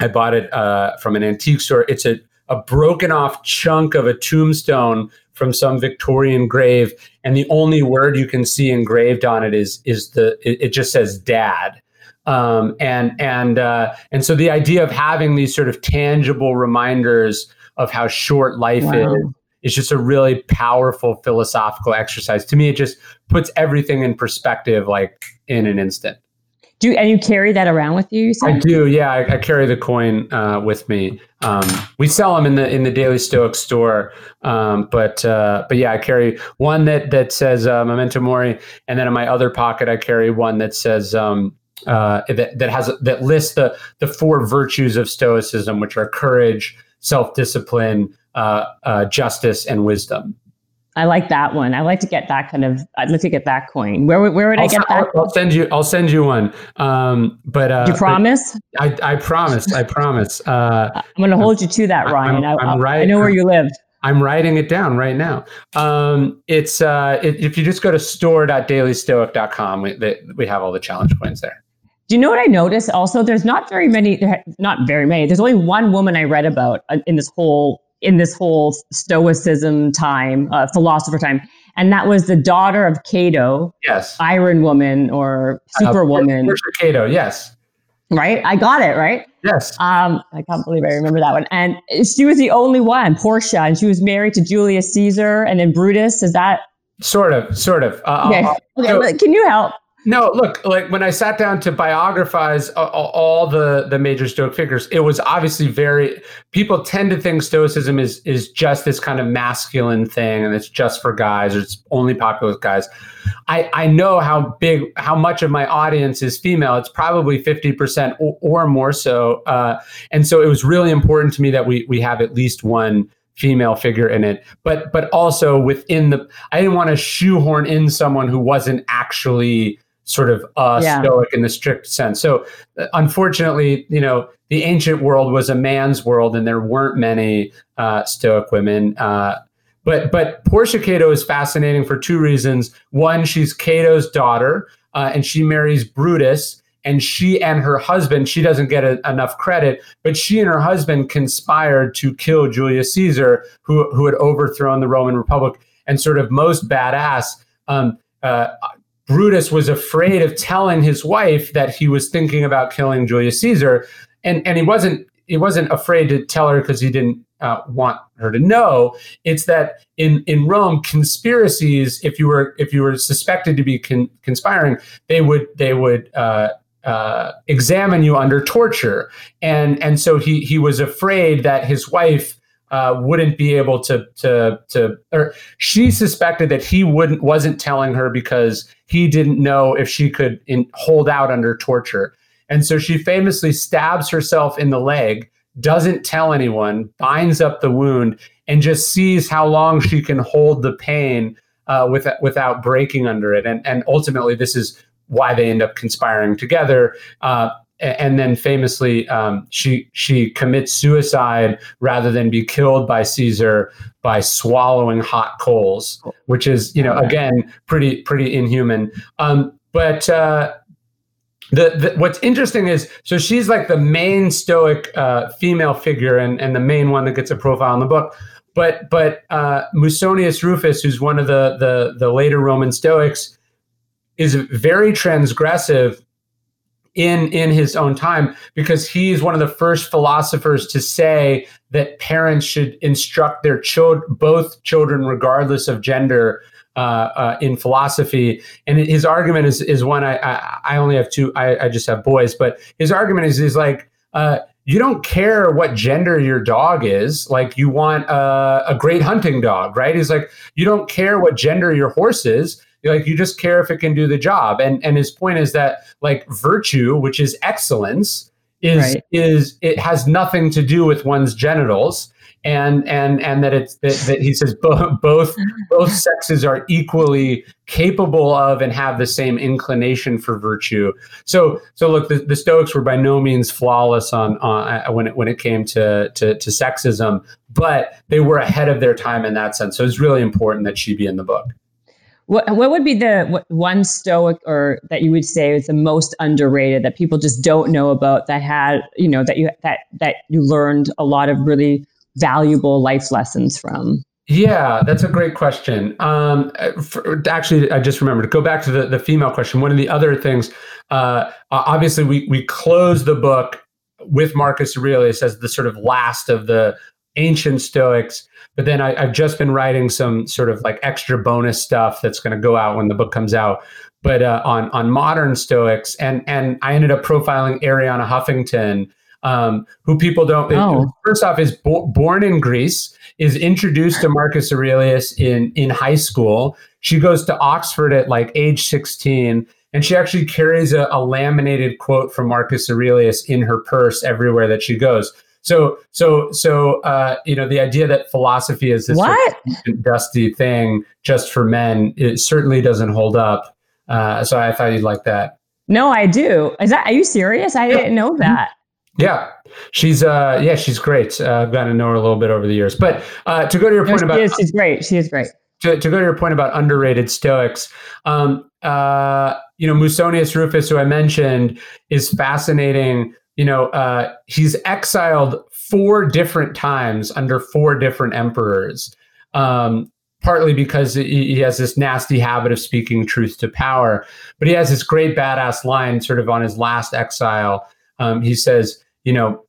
I bought it uh, from an antique store. It's a a broken off chunk of a tombstone from some Victorian grave, and the only word you can see engraved on it is is the it, it just says dad. Um, and and uh, and so the idea of having these sort of tangible reminders of how short life wow. is is just a really powerful philosophical exercise. To me, it just puts everything in perspective, like in an instant. Do you, and you carry that around with you? I do. Yeah, I, I carry the coin uh, with me. Um, we sell them in the in the Daily Stoic store, um, but uh, but yeah, I carry one that that says uh, Memento Mori, and then in my other pocket I carry one that says um, uh, that that has that lists the the four virtues of Stoicism, which are courage, self discipline, uh, uh, justice, and wisdom. I like that one. I like to get that kind of. I'd like to get that coin. Where where would I'll, I get that? I'll, I'll, send you. I'll send you one. Um, but uh, you promise? I I promise. I promise. Uh, I'm going to hold you to that, Ryan. I'm, I'm right, I know where you live. I'm writing it down right now. Um, it's uh, it, if you just go to store.dailystoic.com, we we have all the challenge coins there. Do you know what I noticed? Also, there's not very many. Not very many. There's only one woman I read about uh, in this whole in this whole Stoicism time, uh, philosopher time. And that was the daughter of Cato. Yes. Iron Woman or Superwoman. Uh, Cato, yes. Right? I got it, right? Yes. Um, I can't believe I remember that one. And she was the only one, Porcia, and she was married to Julius Caesar and then Brutus. Is that? Sort of, sort of. Uh, okay. okay. So, Can you help? No, look, like when I sat down to biographize uh, all the the major Stoic figures, it was obviously very. People tend to think Stoicism is is just this kind of masculine thing, and it's just for guys, or it's only popular with guys. I I know how big, how much of my audience is female. It's probably fifty percent or, or, more so, uh, and so it was really important to me that we we have at least one female figure in it but but also within the i didn't want to shoehorn in someone who wasn't actually sort of uh, yeah. stoic in the strict sense. So, uh, unfortunately, you know, the ancient world was a man's world, and there weren't many uh, stoic women. Uh, but but Porcia Cato is fascinating for two reasons. One, she's Cato's daughter, uh, and she marries Brutus. And she and her husband, she doesn't get a, enough credit, but she and her husband conspired to kill Julius Caesar, who, who had overthrown the Roman Republic. And sort of most badass, um, uh, Brutus was afraid of telling his wife that he was thinking about killing Julius Caesar, and and he wasn't he wasn't afraid to tell her because he didn't uh, want her to know. It's that in in Rome, conspiracies if you were if you were suspected to be con- conspiring, they would they would uh, uh, examine you under torture, and and so he he was afraid that his wife uh, wouldn't be able to to to or she suspected that he wouldn't wasn't telling her because he didn't know if she could in, hold out under torture. And so she famously stabs herself in the leg doesn't tell anyone binds up the wound and just sees how long she can hold the pain uh, with, without breaking under it. And and ultimately this is why they end up conspiring together uh, and then famously um, she she commits suicide rather than be killed by Caesar by swallowing hot coals, which is you know again pretty pretty inhuman. Um, but uh, the, the, what's interesting is so she's like the main Stoic uh, female figure and and the main one that gets a profile in the book. But but uh, Musonius Rufus, who's one of the the the later Roman Stoics, is very transgressive in in his own time because he's one of the first philosophers to say that parents should instruct their children both children regardless of gender uh, uh, in philosophy. And his argument is is one I I, I only have two. I, I just have boys, but his argument is is like. Uh, you don't care what gender your dog is. Like you want a, a great hunting dog, right? He's like, you don't care what gender your horse is. Like you just care if it can do the job. And and his point is that like virtue, which is excellence, is right. is it has nothing to do with one's genitals and and and that it's that, that he says both both both sexes are equally capable of and have the same inclination for virtue. So so look, the, the Stoics were by no means flawless on on uh, when it when it came to, to to sexism, but they were ahead of their time in that sense. So it's really important that she be in the book. What, what would be the one stoic or that you would say is the most underrated that people just don't know about that had you know that you that that you learned a lot of really valuable life lessons from? Yeah, that's a great question. Um, for, actually, I just remembered to go back to the, the female question. One of the other things, uh, obviously, we we close the book with Marcus Aurelius as the sort of last of the ancient Stoics. But then I, have just been writing some sort of like extra bonus stuff that's going to go out when the book comes out. But uh, on on modern Stoics, and and I ended up profiling Arianna Huffington, um, who people don't. Oh. First off, is bo- born in Greece, is introduced to Marcus Aurelius in in high school. She goes to Oxford at like age sixteen, and she actually carries a, a laminated quote from Marcus Aurelius in her purse everywhere that she goes. So, so, so, uh, you know, the idea that philosophy is this what? Sort of dusty thing just for men, it certainly doesn't hold up. Uh, so I thought you'd like that. No, I do. Is that? Are you serious? I yeah. didn't know that. Yeah, she's uh, yeah, she's great. Uh, I've gotten to know her a little bit over the years. But uh, to go to your point no, about, is, she's great. She is great. To, to go to your point about underrated Stoics, um, uh, you know, Musonius Rufus, who I mentioned, is fascinating. You know, uh, he's exiled four different times under four different emperors. Um, partly because he has this nasty habit of speaking truth to power, but he has this great badass line, sort of on his last exile um, he says, you know,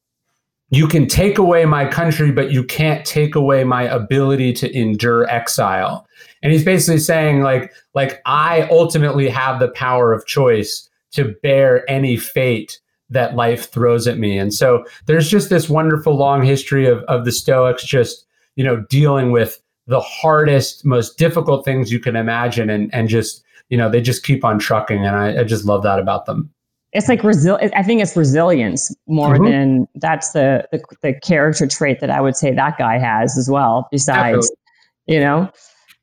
you can take away my country, but you can't take away my ability to endure exile. And he's basically saying, like, like I ultimately have the power of choice to bear any fate that life throws at me. And so there's just this wonderful long history of, of the Stoics just, you know, dealing with the hardest, most difficult things you can imagine and and just, you know, they just keep on trucking. And I, I just love that about them it's like resil- I think it's resilience more mm-hmm. than that's the, the, the character trait that I would say that guy has as well. Besides, Definitely. you know,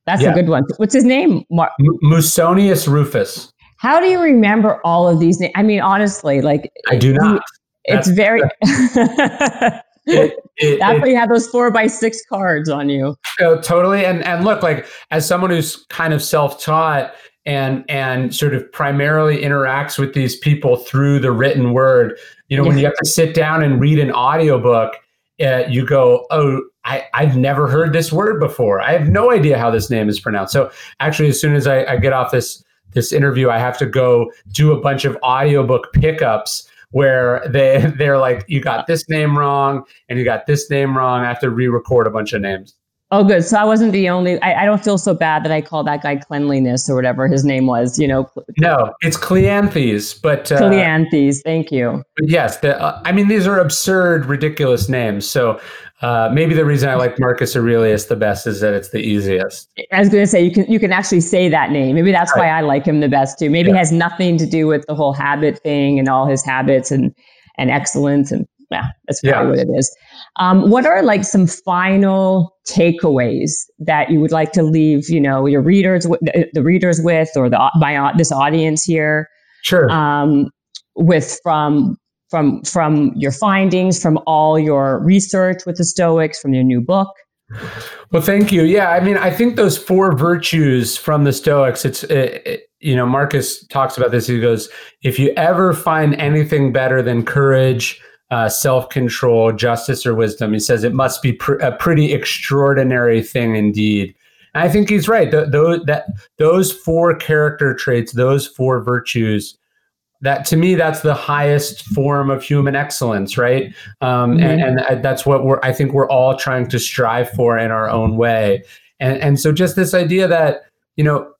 that's yeah. a good one. What's his name? Mar- Musonius Rufus. How do you remember all of these names? I mean, honestly, like I do not. It's very. (laughs) it, it, That's why you have those four by six cards on you. Oh, totally. And and look, like as someone who's kind of self taught and and sort of primarily interacts with these people through the written word you know yeah. when you have to sit down and read an audiobook uh, you go oh I, i've never heard this word before i have no idea how this name is pronounced so actually as soon as i, I get off this this interview i have to go do a bunch of audiobook pickups where they (laughs) they're like you got this name wrong and you got this name wrong i have to re-record a bunch of names Oh, good. So I wasn't the only. I, I, don't feel so bad that I called that guy cleanliness or whatever his name was. You know. No, it's Cleanthes, but uh, Cleanthes. Thank you. yes, the, uh, I mean these are absurd, ridiculous names. So uh, maybe the reason I like Marcus Aurelius the best is that it's the easiest. I was going to say you can you can actually say that name. Maybe that's right. why I like him the best too. Maybe yeah. it has nothing to do with the whole habit thing and all his habits and and excellence and yeah, that's probably yeah. what it is. Um, what are like some final takeaways that you would like to leave, you know, your readers, the readers with, or the my this audience here? Sure. Um, with from from from your findings, from all your research with the Stoics, from your new book. Well, thank you. Yeah, I mean, I think those four virtues from the Stoics. It's it, it, you know, Marcus talks about this. He goes, if you ever find anything better than courage uh, self control, justice, or wisdom. He says it must be pr- a pretty extraordinary thing indeed. And I think he's right. Th- that those four character traits, those four virtues, that to me, that's the highest form of human excellence, right? Um, mm-hmm. and, and that's what we're. I think we're all trying to strive for in our own way. And and so just this idea that you know,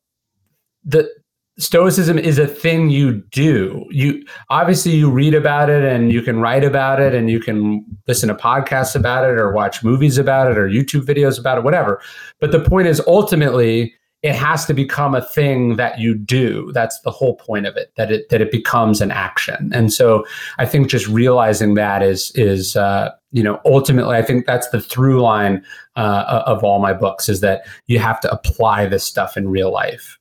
the stoicism is a thing you do you obviously you read about it and you can write about it and you can listen to podcasts about it or watch movies about it or youtube videos about it whatever but the point is ultimately it has to become a thing that you do. That's the whole point of it that it that it becomes an action. And so i think just realizing that is is uh, you know ultimately i think that's the through line uh, of all my books is that you have to apply this stuff in real life.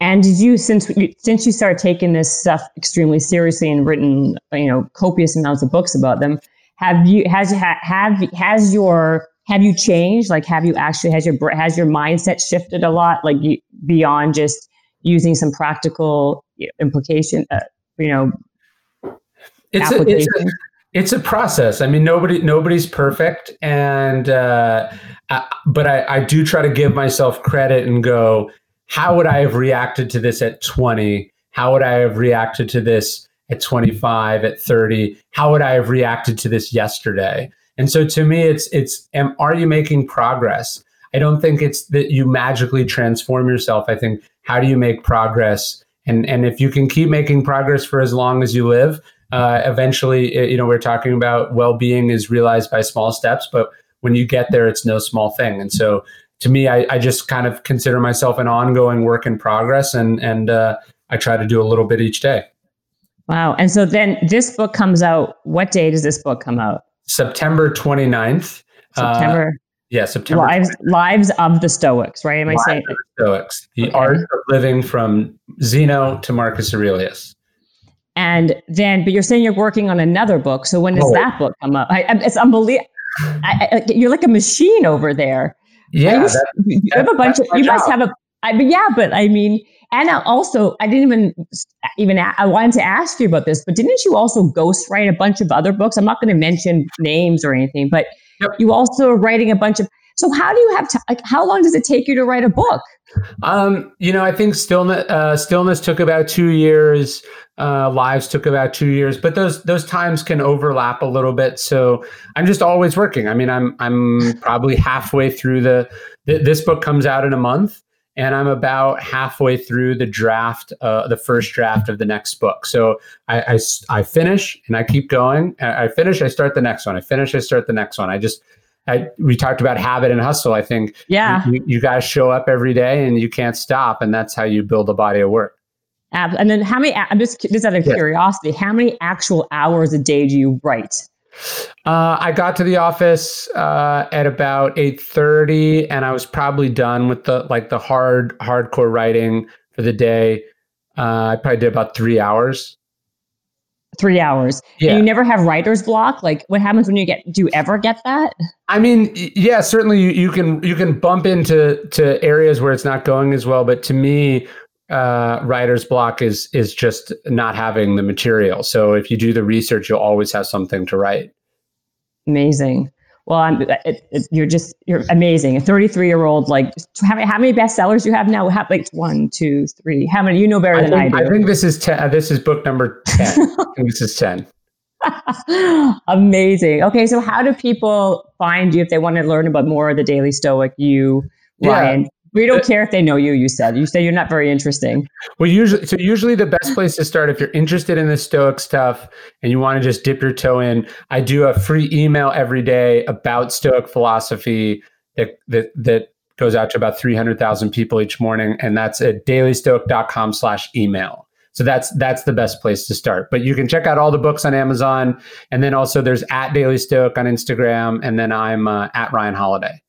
And did you since you, since you started taking this stuff extremely seriously and written you know copious amounts of books about them, have you has have has your have you changed? Like have you actually has your has your mindset shifted a lot? Like you, beyond just using some practical implication, uh, you know, it's a, it's a, it's a process. I mean, nobody nobody's perfect, and uh, I, but I, I do try to give myself credit and go how would I have reacted to this at 20? How would I have reacted to this at 25, at 30? How would I have reacted to this yesterday? And so to me, it's it's am, are you making progress? I don't think it's that you magically transform yourself. I think how do you make progress? And and if you can keep making progress for as long as you live, uh, eventually, you know, we're talking about well being is realized by small steps, but when you get there, it's no small thing. And so to me, I, I, just kind of consider myself an ongoing work in progress, and and uh, I try to do a little bit each day. Wow! And so then this book comes out. What day does this book come out? September 29th. Uh, September. Uh, yeah, September. Lives, Lives of the Stoics, right? Am I saying the Stoics? The okay. art of living from Zeno to Marcus Aurelius. And then, but you're saying you're working on another book. So when does oh. that book come up? I, it's unbelievable. you're like a machine over there. Yeah, you, that, you have a bunch of. You job. must have a. I mean, yeah, but I mean, and also, I didn't even even I wanted to ask you about this, but didn't you also ghostwrite a bunch of other books? I'm not going to mention names or anything, but yep. you also are writing a bunch of. So how do you have to? Like, how long does it take you to write a book? Um, you know, I think stillness uh, stillness took about two years. Uh, lives took about two years, but those those times can overlap a little bit. So I'm just always working. I mean, I'm I'm probably halfway through the th- this book comes out in a month, and I'm about halfway through the draft, uh, the first draft of the next book. So I, I, I finish and I keep going. I finish, I start the next one. I finish, I start the next one. I just I, we talked about habit and hustle. I think yeah, you, you guys show up every day and you can't stop, and that's how you build a body of work. And then how many? I'm just just out of curiosity, how many actual hours a day do you write? Uh, I got to the office uh, at about eight thirty, and I was probably done with the like the hard hardcore writing for the day. Uh, I probably did about three hours three hours. Yeah. And you never have writer's block. Like what happens when you get, do you ever get that? I mean, yeah, certainly you, you can, you can bump into to areas where it's not going as well. But to me, uh, writer's block is, is just not having the material. So if you do the research, you'll always have something to write. Amazing. Well, I'm, it, it, you're just you're amazing. A 33 year old, like how many, how many bestsellers you have now? Have like one, two, three. How many? You know better I than think, I do. I think this is ten. Uh, this is book number ten. (laughs) I think this is ten. (laughs) amazing. Okay, so how do people find you if they want to learn about more of the Daily Stoic? You, Ryan. Yeah. We don't care if they know you. You said you say you're not very interesting. Well, usually, so usually the best place to start if you're interested in the Stoic stuff and you want to just dip your toe in. I do a free email every day about Stoic philosophy that that that goes out to about three hundred thousand people each morning, and that's at dailystoic.com/email. So that's that's the best place to start. But you can check out all the books on Amazon, and then also there's at Daily Stoic on Instagram, and then I'm uh, at Ryan Holiday.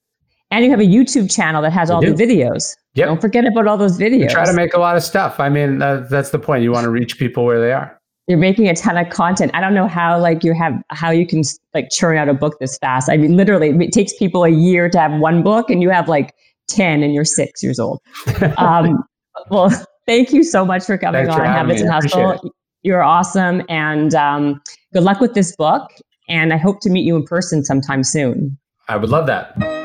And you have a YouTube channel that has all the videos. Yep. Don't forget about all those videos. You try to make a lot of stuff. I mean, uh, that's the point. You want to reach people where they are. You're making a ton of content. I don't know how like you have how you can like churn out a book this fast. I mean, literally, it takes people a year to have one book, and you have like ten, and you're six years old. (laughs) Um, well, (laughs) thank you so much for coming Thanks on Habits and Hustle. You're awesome, and um, good luck with this book. And I hope to meet you in person sometime soon. I would love that.